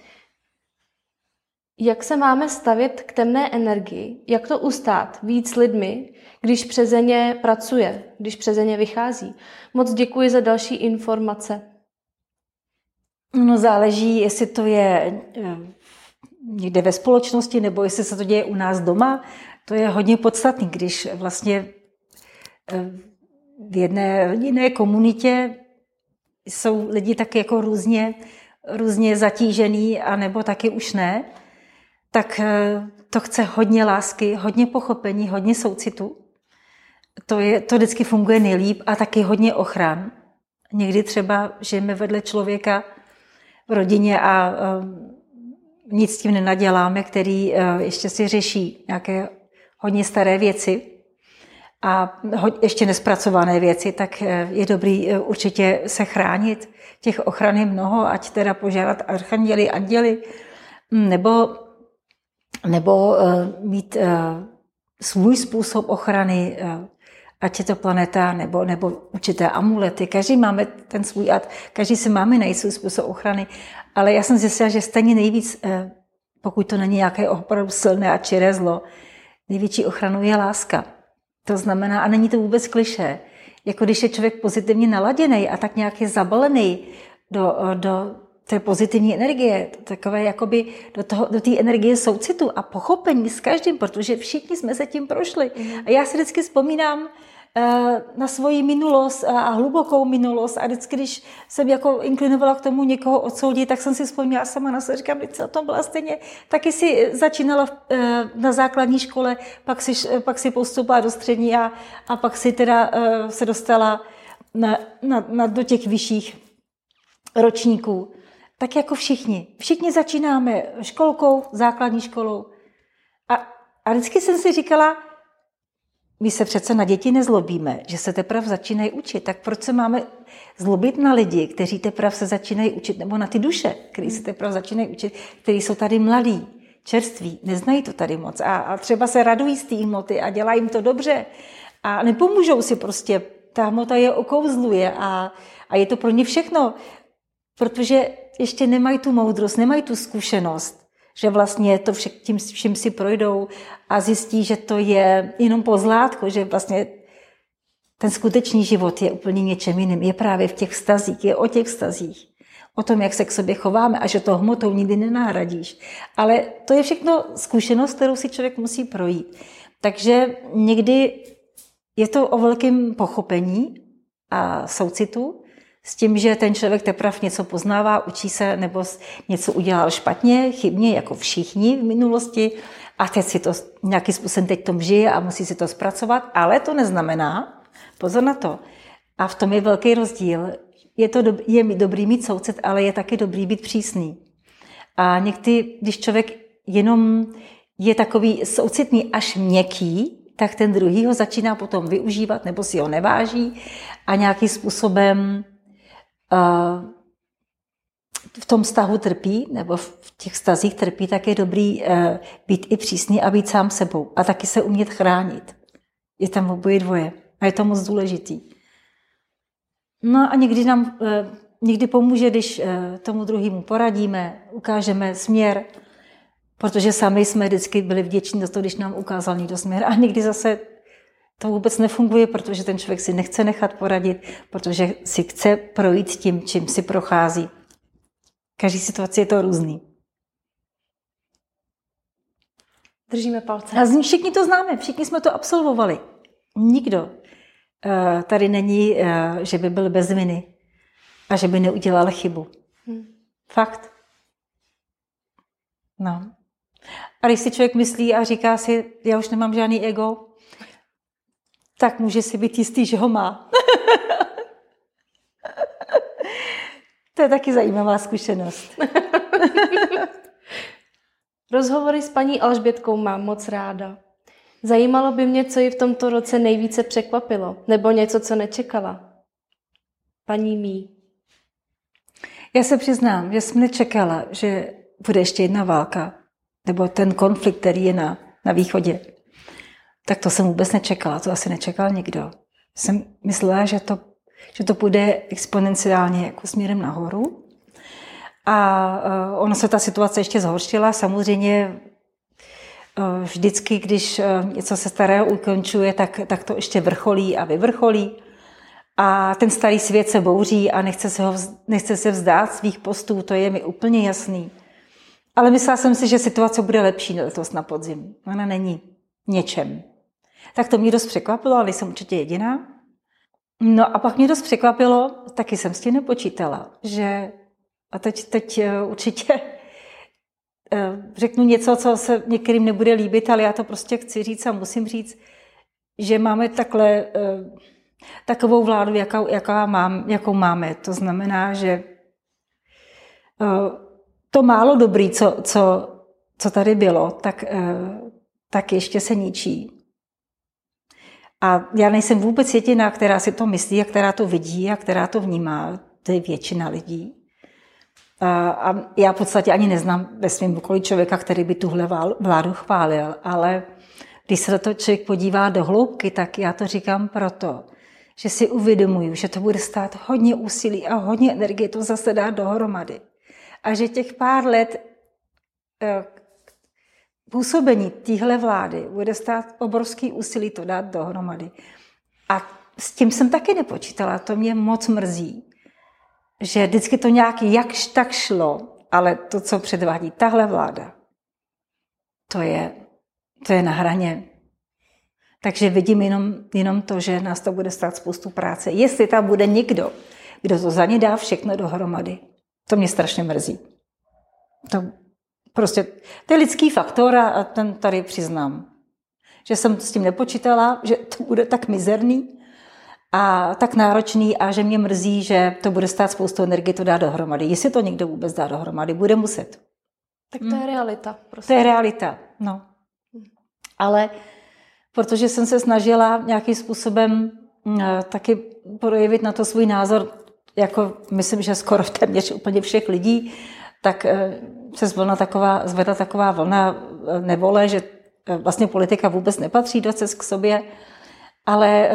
jak se máme stavět k temné energii? Jak to ustát víc lidmi, když přeze ně pracuje, když přeze ně vychází? Moc děkuji za další informace. No záleží, jestli to je eh, někde ve společnosti, nebo jestli se to děje u nás doma. To je hodně podstatný, když vlastně eh, v jedné jiné komunitě jsou lidi taky jako různě, různě zatížený, anebo taky už ne, tak eh, to chce hodně lásky, hodně pochopení, hodně soucitu. To, je, to vždycky funguje nejlíp a taky hodně ochran. Někdy třeba žijeme vedle člověka v rodině a um, nic s tím nenaděláme, který uh, ještě si řeší nějaké hodně staré věci a ještě nespracované věci, tak eh, je dobrý eh, určitě se chránit. Těch ochran je mnoho, ať teda požádat archanděli, anděli, mm, nebo, nebo eh, mít svůj způsob ochrany, ať je to planeta nebo, nebo určité amulety. Každý máme ten svůj ad, každý si máme najít svůj způsob ochrany, ale já jsem zjistila, že stejně nejvíc, pokud to není nějaké opravdu silné a čiré zlo, největší ochranou je láska. To znamená, a není to vůbec kliše, jako když je člověk pozitivně naladěný a tak nějak je zabalený do, do té pozitivní energie, takové jakoby do, toho, do té energie soucitu a pochopení s každým, protože všichni jsme se tím prošli. Mm. A já si vždycky vzpomínám, na svoji minulost a hlubokou minulost a vždycky, když jsem jako inklinovala k tomu někoho odsoudit, tak jsem si vzpomněla sama na sebe, říkám, co to byla stejně, taky si začínala eh, na základní škole, pak si, pak si postupila do střední a, a pak si teda eh, se dostala na, na, na, do těch vyšších ročníků. Tak jako všichni. Všichni začínáme školkou, základní školou. A, a vždycky jsem si říkala, my se přece na děti nezlobíme, že se teprve začínají učit. Tak proč se máme zlobit na lidi, kteří teprve se začínají učit, nebo na ty duše, kteří se teprve začínají učit, kteří jsou tady mladí, čerství, neznají to tady moc a, a třeba se radují z té hmoty a dělají jim to dobře a nepomůžou si prostě. Ta hmota je okouzluje a, a je to pro ně všechno, protože ještě nemají tu moudrost, nemají tu zkušenost že vlastně to vše, tím vším si projdou a zjistí, že to je jenom pozlátko, že vlastně ten skutečný život je úplně něčem jiným. Je právě v těch vztazích, je o těch vztazích. O tom, jak se k sobě chováme a že to hmotou nikdy nenahradíš. Ale to je všechno zkušenost, kterou si člověk musí projít. Takže někdy je to o velkém pochopení a soucitu, s tím, že ten člověk teprve něco poznává, učí se nebo něco udělal špatně, chybně, jako všichni v minulosti, a teď si to nějakým způsobem teď tom žije a musí si to zpracovat, ale to neznamená, pozor na to, a v tom je velký rozdíl, je, to dob, je dobrý mít soucit, ale je taky dobrý být přísný. A někdy, když člověk jenom je takový soucitný až měkký, tak ten druhý ho začíná potom využívat nebo si ho neváží a nějakým způsobem v tom vztahu trpí, nebo v těch vztazích trpí, tak je dobrý eh, být i přísný a být sám sebou. A taky se umět chránit. Je tam oboje dvoje. A je to moc důležitý. No a někdy nám eh, někdy pomůže, když eh, tomu druhému poradíme, ukážeme směr, protože sami jsme vždycky byli vděční za to, když nám ukázal někdo směr. A někdy zase to vůbec nefunguje, protože ten člověk si nechce nechat poradit, protože si chce projít tím, čím si prochází. Každý situaci je to různý. Držíme palce. A všichni to známe, všichni jsme to absolvovali. Nikdo uh, tady není, uh, že by byl bez viny a že by neudělal chybu. Hmm. Fakt. No. A když si člověk myslí a říká si, já už nemám žádný ego, tak může si být jistý, že ho má. to je taky zajímavá zkušenost. Rozhovory s paní Alžbětkou mám moc ráda. Zajímalo by mě, co ji v tomto roce nejvíce překvapilo, nebo něco, co nečekala. Paní Mí. Já se přiznám, že jsem nečekala, že bude ještě jedna válka, nebo ten konflikt, který je na, na východě. Tak to jsem vůbec nečekala, to asi nečekal nikdo. Jsem myslela, že to, že to půjde exponenciálně jako směrem nahoru. A uh, ono se ta situace ještě zhoršila. Samozřejmě uh, vždycky, když uh, něco se starého ukončuje, tak, tak to ještě vrcholí a vyvrcholí. a ten starý svět se bouří a nechce se, ho, nechce se vzdát svých postů, to je mi úplně jasný. Ale myslela jsem si, že situace bude lepší letos na podzim. Ona není něčem. Tak to mě dost překvapilo, ale jsem určitě jediná. No a pak mě dost překvapilo, taky jsem s tím nepočítala, že a teď, teď eh, určitě eh, řeknu něco, co se některým nebude líbit, ale já to prostě chci říct a musím říct, že máme takhle eh, takovou vládu, jakou, jaká mám, jakou máme. To znamená, že to málo dobrý, co, co, co tady bylo, tak, tak ještě se ničí. A já nejsem vůbec jediná, která si to myslí a která to vidí a která to vnímá. To je většina lidí. A, a já v podstatě ani neznám ve svém okolí člověka, který by tuhle vládu chválil, ale když se do toho člověk podívá do hloubky, tak já to říkám proto, že si uvědomuju, že to bude stát hodně úsilí a hodně energie to zase dát dohromady. A že těch pár let eh, působení téhle vlády bude stát obrovský úsilí to dát dohromady. A s tím jsem taky nepočítala, to mě moc mrzí, že vždycky to nějak jakž tak šlo, ale to, co předvádí tahle vláda, to je, to je na hraně. Takže vidím jenom, jenom to, že nás to bude stát spoustu práce. Jestli tam bude někdo, kdo to za ně dá všechno dohromady, to mě strašně mrzí. To prostě, to je lidský faktor a ten tady přiznám. Že jsem s tím nepočítala, že to bude tak mizerný, a tak náročný a že mě mrzí, že to bude stát spoustu energie to dá dohromady. Jestli to někdo vůbec dá dohromady, bude muset. Tak to je hmm. realita. Prostě. To je realita, no. Ale protože jsem se snažila nějakým způsobem eh, taky projevit na to svůj názor, jako myslím, že skoro téměř úplně všech lidí, tak eh, se zvedla taková, zvedla taková vlna eh, nevole, že vlastně politika vůbec nepatří do cest k sobě, ale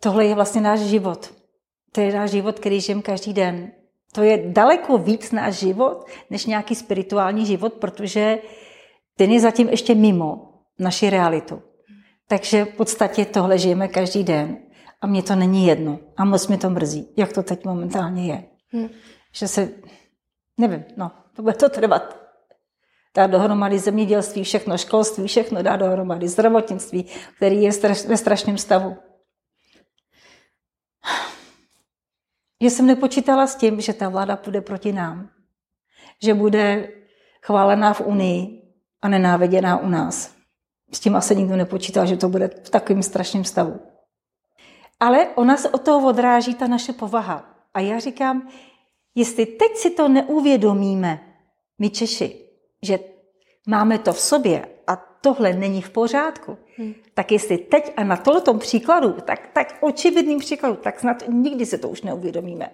tohle je vlastně náš život. To je náš život, který žijeme každý den. To je daleko víc náš život, než nějaký spirituální život, protože ten je zatím ještě mimo naši realitu. Takže v podstatě tohle žijeme každý den a mně to není jedno. A moc mi to mrzí, jak to teď momentálně je. Hmm. Že se, nevím, no, to bude to trvat. Dá dohromady zemědělství, všechno, školství, všechno dá dohromady, zdravotnictví, který je ve strašném stavu. že jsem nepočítala s tím, že ta vláda půjde proti nám. Že bude chválená v Unii a nenáviděná u nás. S tím asi nikdo nepočítal, že to bude v takovém strašném stavu. Ale ona se od toho odráží ta naše povaha. A já říkám, jestli teď si to neuvědomíme, my Češi, že máme to v sobě a tohle není v pořádku, hmm. tak jestli teď a na tohletom příkladu, tak, tak očividným příkladu, tak snad nikdy se to už neuvědomíme,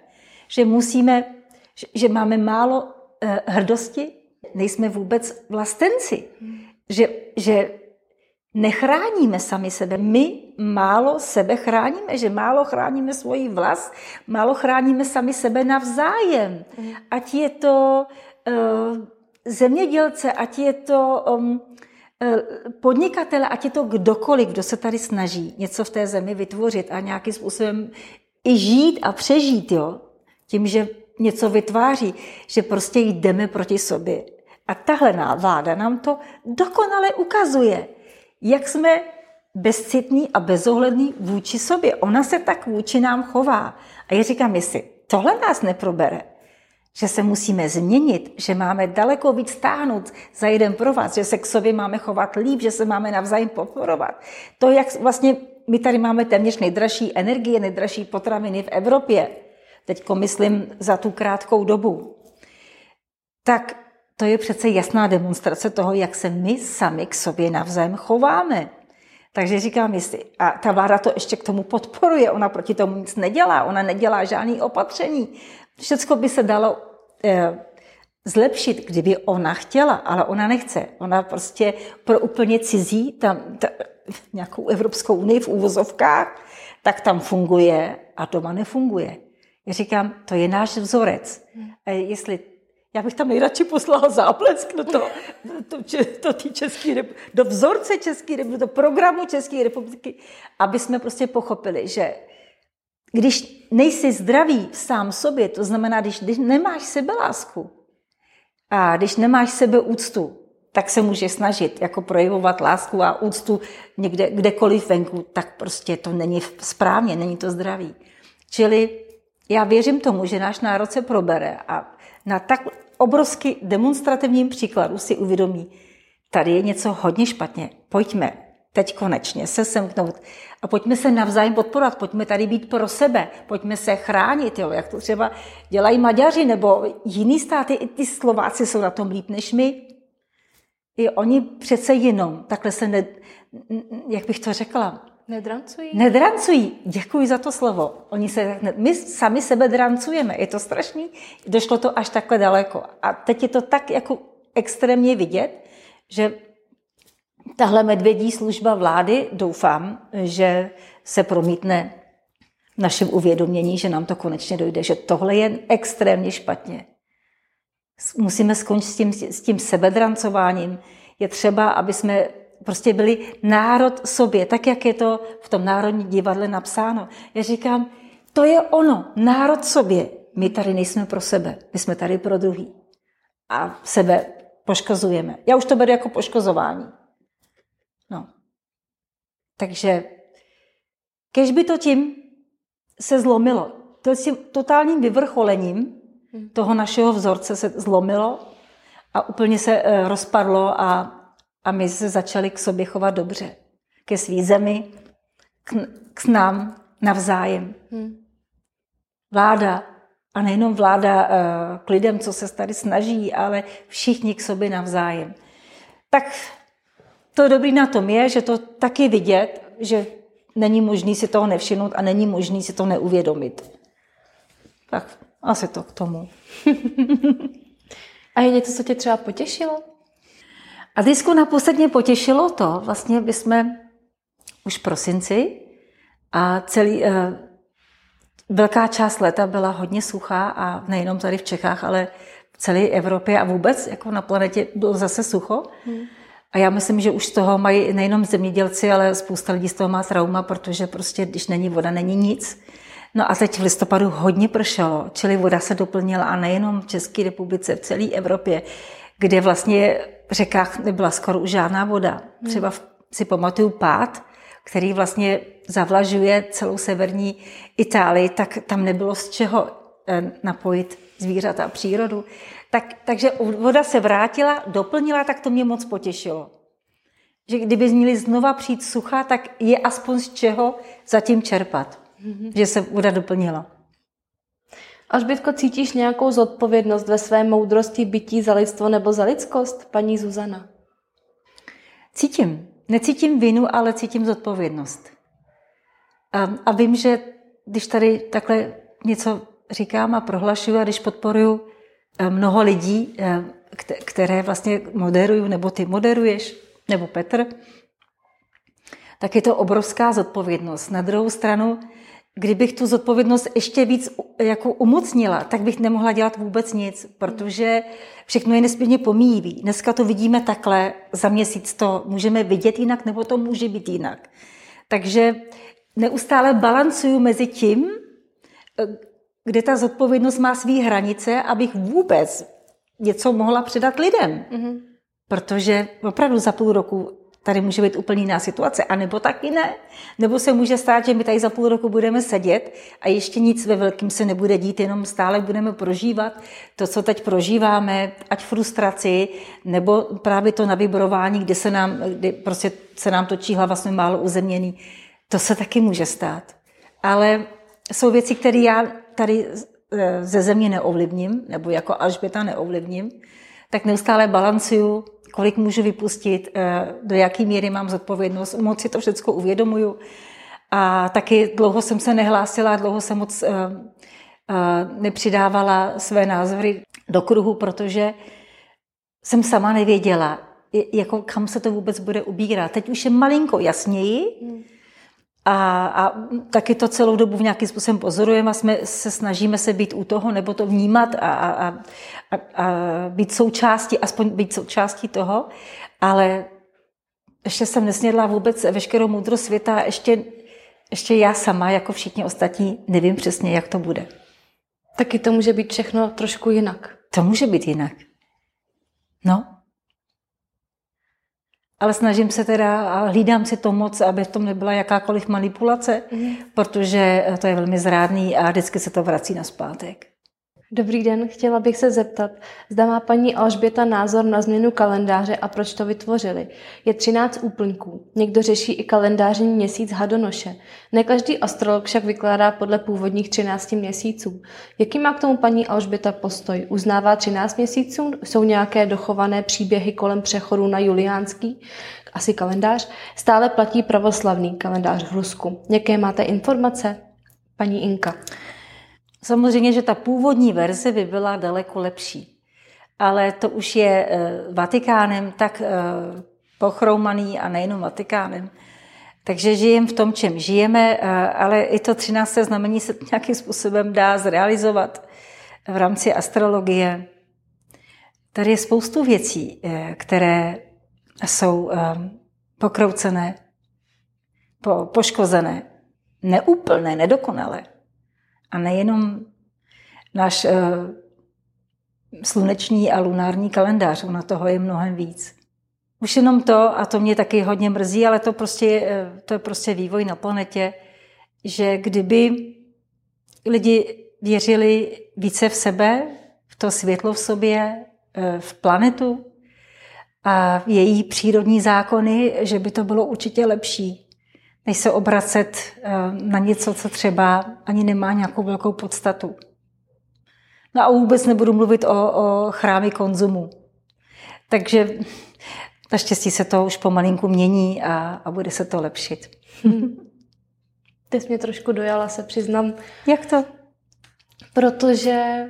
že musíme, že, že máme málo eh, hrdosti, nejsme vůbec vlastenci, hmm. že, že nechráníme sami sebe. My málo sebe chráníme, že málo chráníme svoji vlast, málo chráníme sami sebe navzájem. Hmm. Ať je to uh, zemědělce, ať je to um, podnikatele, ať je to kdokoliv, kdo se tady snaží něco v té zemi vytvořit a nějakým způsobem i žít a přežít, jo, tím, že něco vytváří, že prostě jdeme proti sobě. A tahle vláda nám to dokonale ukazuje, jak jsme bezcitní a bezohlední vůči sobě. Ona se tak vůči nám chová. A já říkám, jestli tohle nás neprobere, že se musíme změnit, že máme daleko víc stáhnout za jeden pro vás, že se k sobě máme chovat líp, že se máme navzájem podporovat. To, jak vlastně my tady máme téměř nejdražší energie, nejdražší potraviny v Evropě, teď myslím za tu krátkou dobu, tak to je přece jasná demonstrace toho, jak se my sami k sobě navzájem chováme. Takže říkám, jestli, a ta vláda to ještě k tomu podporuje, ona proti tomu nic nedělá, ona nedělá žádný opatření, Všecko by se dalo eh, zlepšit, kdyby ona chtěla, ale ona nechce. Ona prostě pro úplně cizí, tam, ta, nějakou Evropskou unii v úvozovkách, tak tam funguje a doma nefunguje. Já říkám, to je náš vzorec. A jestli já bych tam nejradši poslala záplesk do, to, do, do, do, český, do vzorce České republiky, do programu České republiky, aby jsme prostě pochopili, že když nejsi zdravý sám sobě, to znamená, když, když nemáš sebelásku a když nemáš sebeúctu, tak se může snažit jako projevovat lásku a úctu někde, kdekoliv venku, tak prostě to není správně, není to zdravý. Čili já věřím tomu, že náš národ se probere a na tak obrovsky demonstrativním příkladu si uvědomí, tady je něco hodně špatně, pojďme teď konečně se semknout a pojďme se navzájem podporovat, pojďme tady být pro sebe, pojďme se chránit, jo, jak to třeba dělají Maďaři nebo jiný státy, i ty Slováci jsou na tom líp než my. I oni přece jenom takhle se, ne, jak bych to řekla, Nedrancují? Nedrancují. Děkuji za to slovo. Oni se, my sami sebe drancujeme. Je to strašný. Došlo to až takhle daleko. A teď je to tak jako extrémně vidět, že tahle medvědí služba vlády, doufám, že se promítne v našem uvědomění, že nám to konečně dojde, že tohle je extrémně špatně. Musíme skončit s tím, s tím sebedrancováním. Je třeba, aby jsme prostě byli národ sobě, tak jak je to v tom Národní divadle napsáno. Já říkám, to je ono, národ sobě. My tady nejsme pro sebe, my jsme tady pro druhý. A sebe poškozujeme. Já už to beru jako poškozování. No. Takže, kež by to tím se zlomilo, to s tím totálním vyvrcholením toho našeho vzorce se zlomilo a úplně se eh, rozpadlo a a my se začali k sobě chovat dobře. Ke svý zemi, k, k nám navzájem. Hmm. Vláda, a nejenom vláda uh, k lidem, co se tady snaží, ale všichni k sobě navzájem. Tak to dobrý na tom je, že to taky vidět, že není možný si toho nevšimnout a není možný si to neuvědomit. Tak asi to k tomu. a je něco, co tě třeba potěšilo? A disku naposledně potěšilo to, vlastně by jsme už v prosinci a celý, uh, velká část leta byla hodně suchá a nejenom tady v Čechách, ale v celé Evropě a vůbec jako na planetě bylo zase sucho. Hmm. A já myslím, že už z toho mají nejenom zemědělci, ale spousta lidí z toho má trauma, protože prostě, když není voda, není nic. No a teď v listopadu hodně pršelo, čili voda se doplnila a nejenom v České republice, v celé Evropě kde vlastně řekách nebyla skoro už žádná voda. Hmm. Třeba si pamatuju pád, který vlastně zavlažuje celou severní Itálii, tak tam nebylo z čeho eh, napojit zvířata a přírodu. Tak, takže voda se vrátila, doplnila, tak to mě moc potěšilo. Že kdyby měli znova přijít sucha, tak je aspoň z čeho zatím čerpat. Mm-hmm. Že se voda doplnila. Alžbětko, cítíš nějakou zodpovědnost ve své moudrosti bytí za lidstvo nebo za lidskost, paní Zuzana? Cítím. Necítím vinu, ale cítím zodpovědnost. A, a vím, že když tady takhle něco říkám a prohlašuju a když podporuju eh, mnoho lidí, eh, které vlastně moderuju, nebo ty moderuješ, nebo Petr, tak je to obrovská zodpovědnost. Na druhou stranu Kdybych tu zodpovědnost ještě víc jako umocnila, tak bych nemohla dělat vůbec nic, protože všechno je nesmírně pomíjivý. Dneska to vidíme takhle, za měsíc to můžeme vidět jinak, nebo to může být jinak. Takže neustále balancuju mezi tím, kde ta zodpovědnost má své hranice, abych vůbec něco mohla předat lidem. Mm-hmm. Protože opravdu za půl roku tady může být úplně jiná situace, anebo taky ne. Nebo se může stát, že my tady za půl roku budeme sedět a ještě nic ve velkým se nebude dít, jenom stále budeme prožívat to, co teď prožíváme, ať frustraci, nebo právě to navibrování, kdy se nám, kdy prostě se nám točí hlava, jsme málo uzemněný. To se taky může stát. Ale jsou věci, které já tady eh, ze země neovlivním, nebo jako Alžběta neovlivním, tak neustále balancuju kolik můžu vypustit, eh, do jaké míry mám zodpovědnost, moc si to všechno uvědomuju. A taky dlouho jsem se nehlásila, dlouho jsem moc eh, eh, nepřidávala své názory do kruhu, protože jsem sama nevěděla, jako kam se to vůbec bude ubírat. Teď už je malinko jasněji, hmm. A, a taky to celou dobu v nějakým způsobem pozorujeme a jsme, se snažíme se být u toho nebo to vnímat a, a, a, a být součástí, aspoň být součástí toho, ale ještě jsem nesnědla vůbec veškerou moudrost světa, ještě, ještě já sama, jako všichni ostatní, nevím přesně, jak to bude. Taky to může být všechno trošku jinak. To může být jinak. No. Ale snažím se teda a hlídám si to moc, aby v tom nebyla jakákoliv manipulace, mm. protože to je velmi zrádný a vždycky se to vrací na zpátek. Dobrý den, chtěla bych se zeptat, zda má paní Alžběta názor na změnu kalendáře a proč to vytvořili. Je 13 úplňků. Někdo řeší i kalendářní měsíc Hadonoše. Ne každý astrolog však vykládá podle původních 13 měsíců. Jaký má k tomu paní Alžběta postoj? Uznává 13 měsíců? Jsou nějaké dochované příběhy kolem přechodu na juliánský? Asi kalendář. Stále platí pravoslavný kalendář v Rusku. Jaké máte informace? Paní Inka. Samozřejmě, že ta původní verze by byla daleko lepší. Ale to už je eh, Vatikánem tak eh, pochroumaný a nejenom Vatikánem. Takže žijeme v tom, čem žijeme, eh, ale i to 13. znamení se nějakým způsobem dá zrealizovat v rámci astrologie. Tady je spoustu věcí, které jsou pokroucené, poškozené, neúplné, nedokonalé. A nejenom náš uh, sluneční a lunární kalendář, ono toho je mnohem víc. Už jenom to, a to mě taky hodně mrzí, ale to, prostě, uh, to je prostě vývoj na planetě, že kdyby lidi věřili více v sebe, v to světlo v sobě, uh, v planetu a v její přírodní zákony, že by to bylo určitě lepší než se obracet eh, na něco, co třeba ani nemá nějakou velkou podstatu. No a vůbec nebudu mluvit o, o chrámy konzumu. Takže naštěstí se to už pomalinku mění a, a bude se to lepšit. Hmm. Ty jsi mě trošku dojala, se přiznám. Jak to? Protože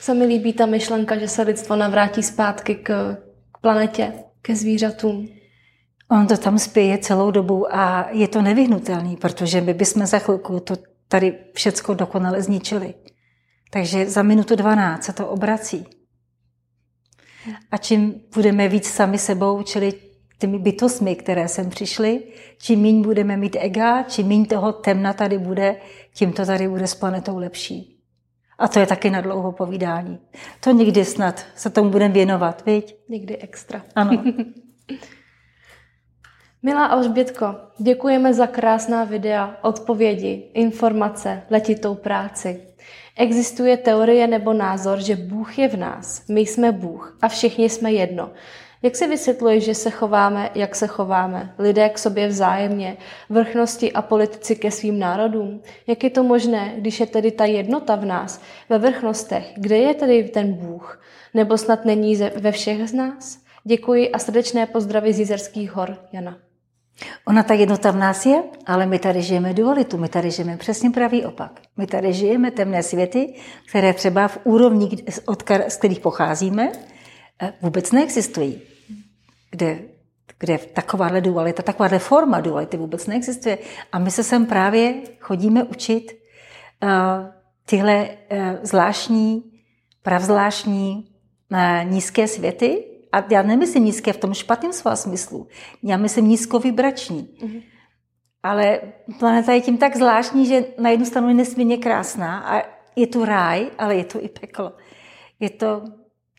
se mi líbí ta myšlenka, že se lidstvo navrátí zpátky k, k planetě, ke zvířatům. On to tam spěje celou dobu a je to nevyhnutelný, protože my bychom za chvilku to tady všecko dokonale zničili. Takže za minutu 12 se to obrací. A čím budeme víc sami sebou, čili těmi bytostmi, které sem přišly, čím méně budeme mít ega, čím méně toho temna tady bude, tím to tady bude s planetou lepší. A to je taky na dlouho povídání. To někdy snad se tomu budeme věnovat, viď? Někdy extra. Ano. Milá Alžbětko, děkujeme za krásná videa, odpovědi, informace, letitou práci. Existuje teorie nebo názor, že Bůh je v nás, my jsme Bůh a všichni jsme jedno. Jak se vysvětluje, že se chováme, jak se chováme? Lidé k sobě vzájemně, vrchnosti a politici ke svým národům? Jak je to možné, když je tedy ta jednota v nás, ve vrchnostech? Kde je tedy ten Bůh? Nebo snad není ve všech z nás? Děkuji a srdečné pozdravy z Jizerských hor, Jana. Ona ta jednota v nás je, ale my tady žijeme dualitu, my tady žijeme přesně pravý opak. My tady žijeme temné světy, které třeba v úrovni, od z kterých pocházíme, eh, vůbec neexistují. Kde, kde takováhle dualita, takováhle forma duality vůbec neexistuje. A my se sem právě chodíme učit uh, tyhle uh, zvláštní, pravzvláštní uh, nízké světy, a já nemyslím nízké v tom špatném svá smyslu. Já myslím nízkovibrační. Mm-hmm. Ale planeta je tím tak zvláštní, že na jednu stranu je nesmírně krásná a je tu ráj, ale je tu i peklo. Je to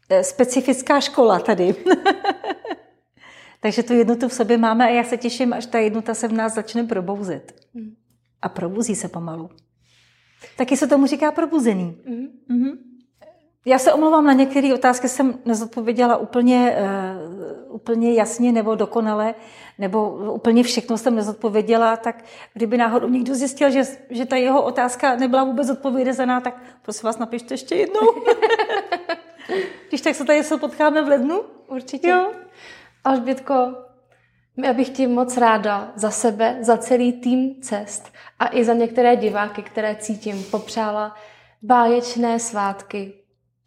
eh, specifická škola tady. Takže tu jednotu v sobě máme a já se těším, až ta jednota se v nás začne probouzet. Mm. A probuzí se pomalu. Taky se tomu říká probuzený. Mm. Mm-hmm. Já se omlouvám, na některé otázky jsem nezodpověděla úplně, uh, úplně jasně nebo dokonale, nebo úplně všechno jsem nezodpověděla, tak kdyby náhodou někdo zjistil, že, že ta jeho otázka nebyla vůbec odpovězená, tak prosím vás napište ještě jednou. Když tak se tady se potkáme v lednu. Určitě. Jo. Alžbětko, já bych ti moc ráda za sebe, za celý tým cest a i za některé diváky, které cítím, popřála báječné svátky,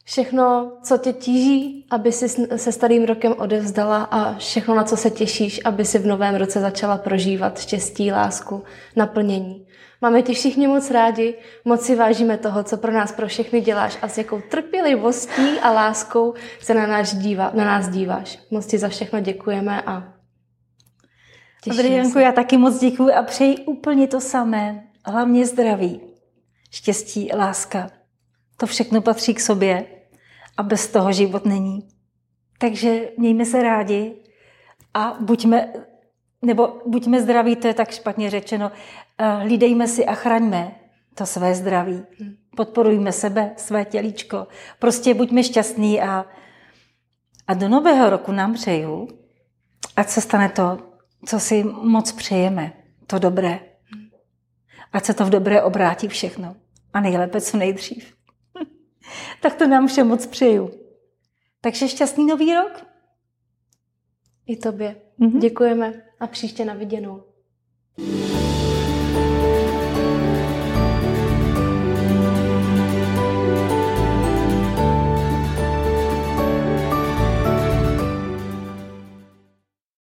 všechno, co tě tíží, aby si se starým rokem odevzdala a všechno, na co se těšíš, aby si v novém roce začala prožívat štěstí, lásku, naplnění. Máme tě všichni moc rádi, moc si vážíme toho, co pro nás, pro všechny děláš a s jakou trpělivostí a láskou se na nás, dívá, na nás díváš. Moc ti za všechno děkujeme a Adrianko, já taky moc děkuji a přeji úplně to samé. Hlavně zdraví, štěstí, láska. To všechno patří k sobě a bez toho život není. Takže mějme se rádi a buďme, nebo buďme zdraví, to je tak špatně řečeno, eh, hlídejme si a chraňme to své zdraví. Podporujme sebe, své tělíčko. Prostě buďme šťastní a, a do nového roku nám přeju, ať se stane to, co si moc přejeme, to dobré. Ať se to v dobré obrátí všechno. A nejlépe co nejdřív. tak to nám všem moc přeju. Takže šťastný nový rok. I tobě. Mm-hmm. Děkujeme a příště na viděnou.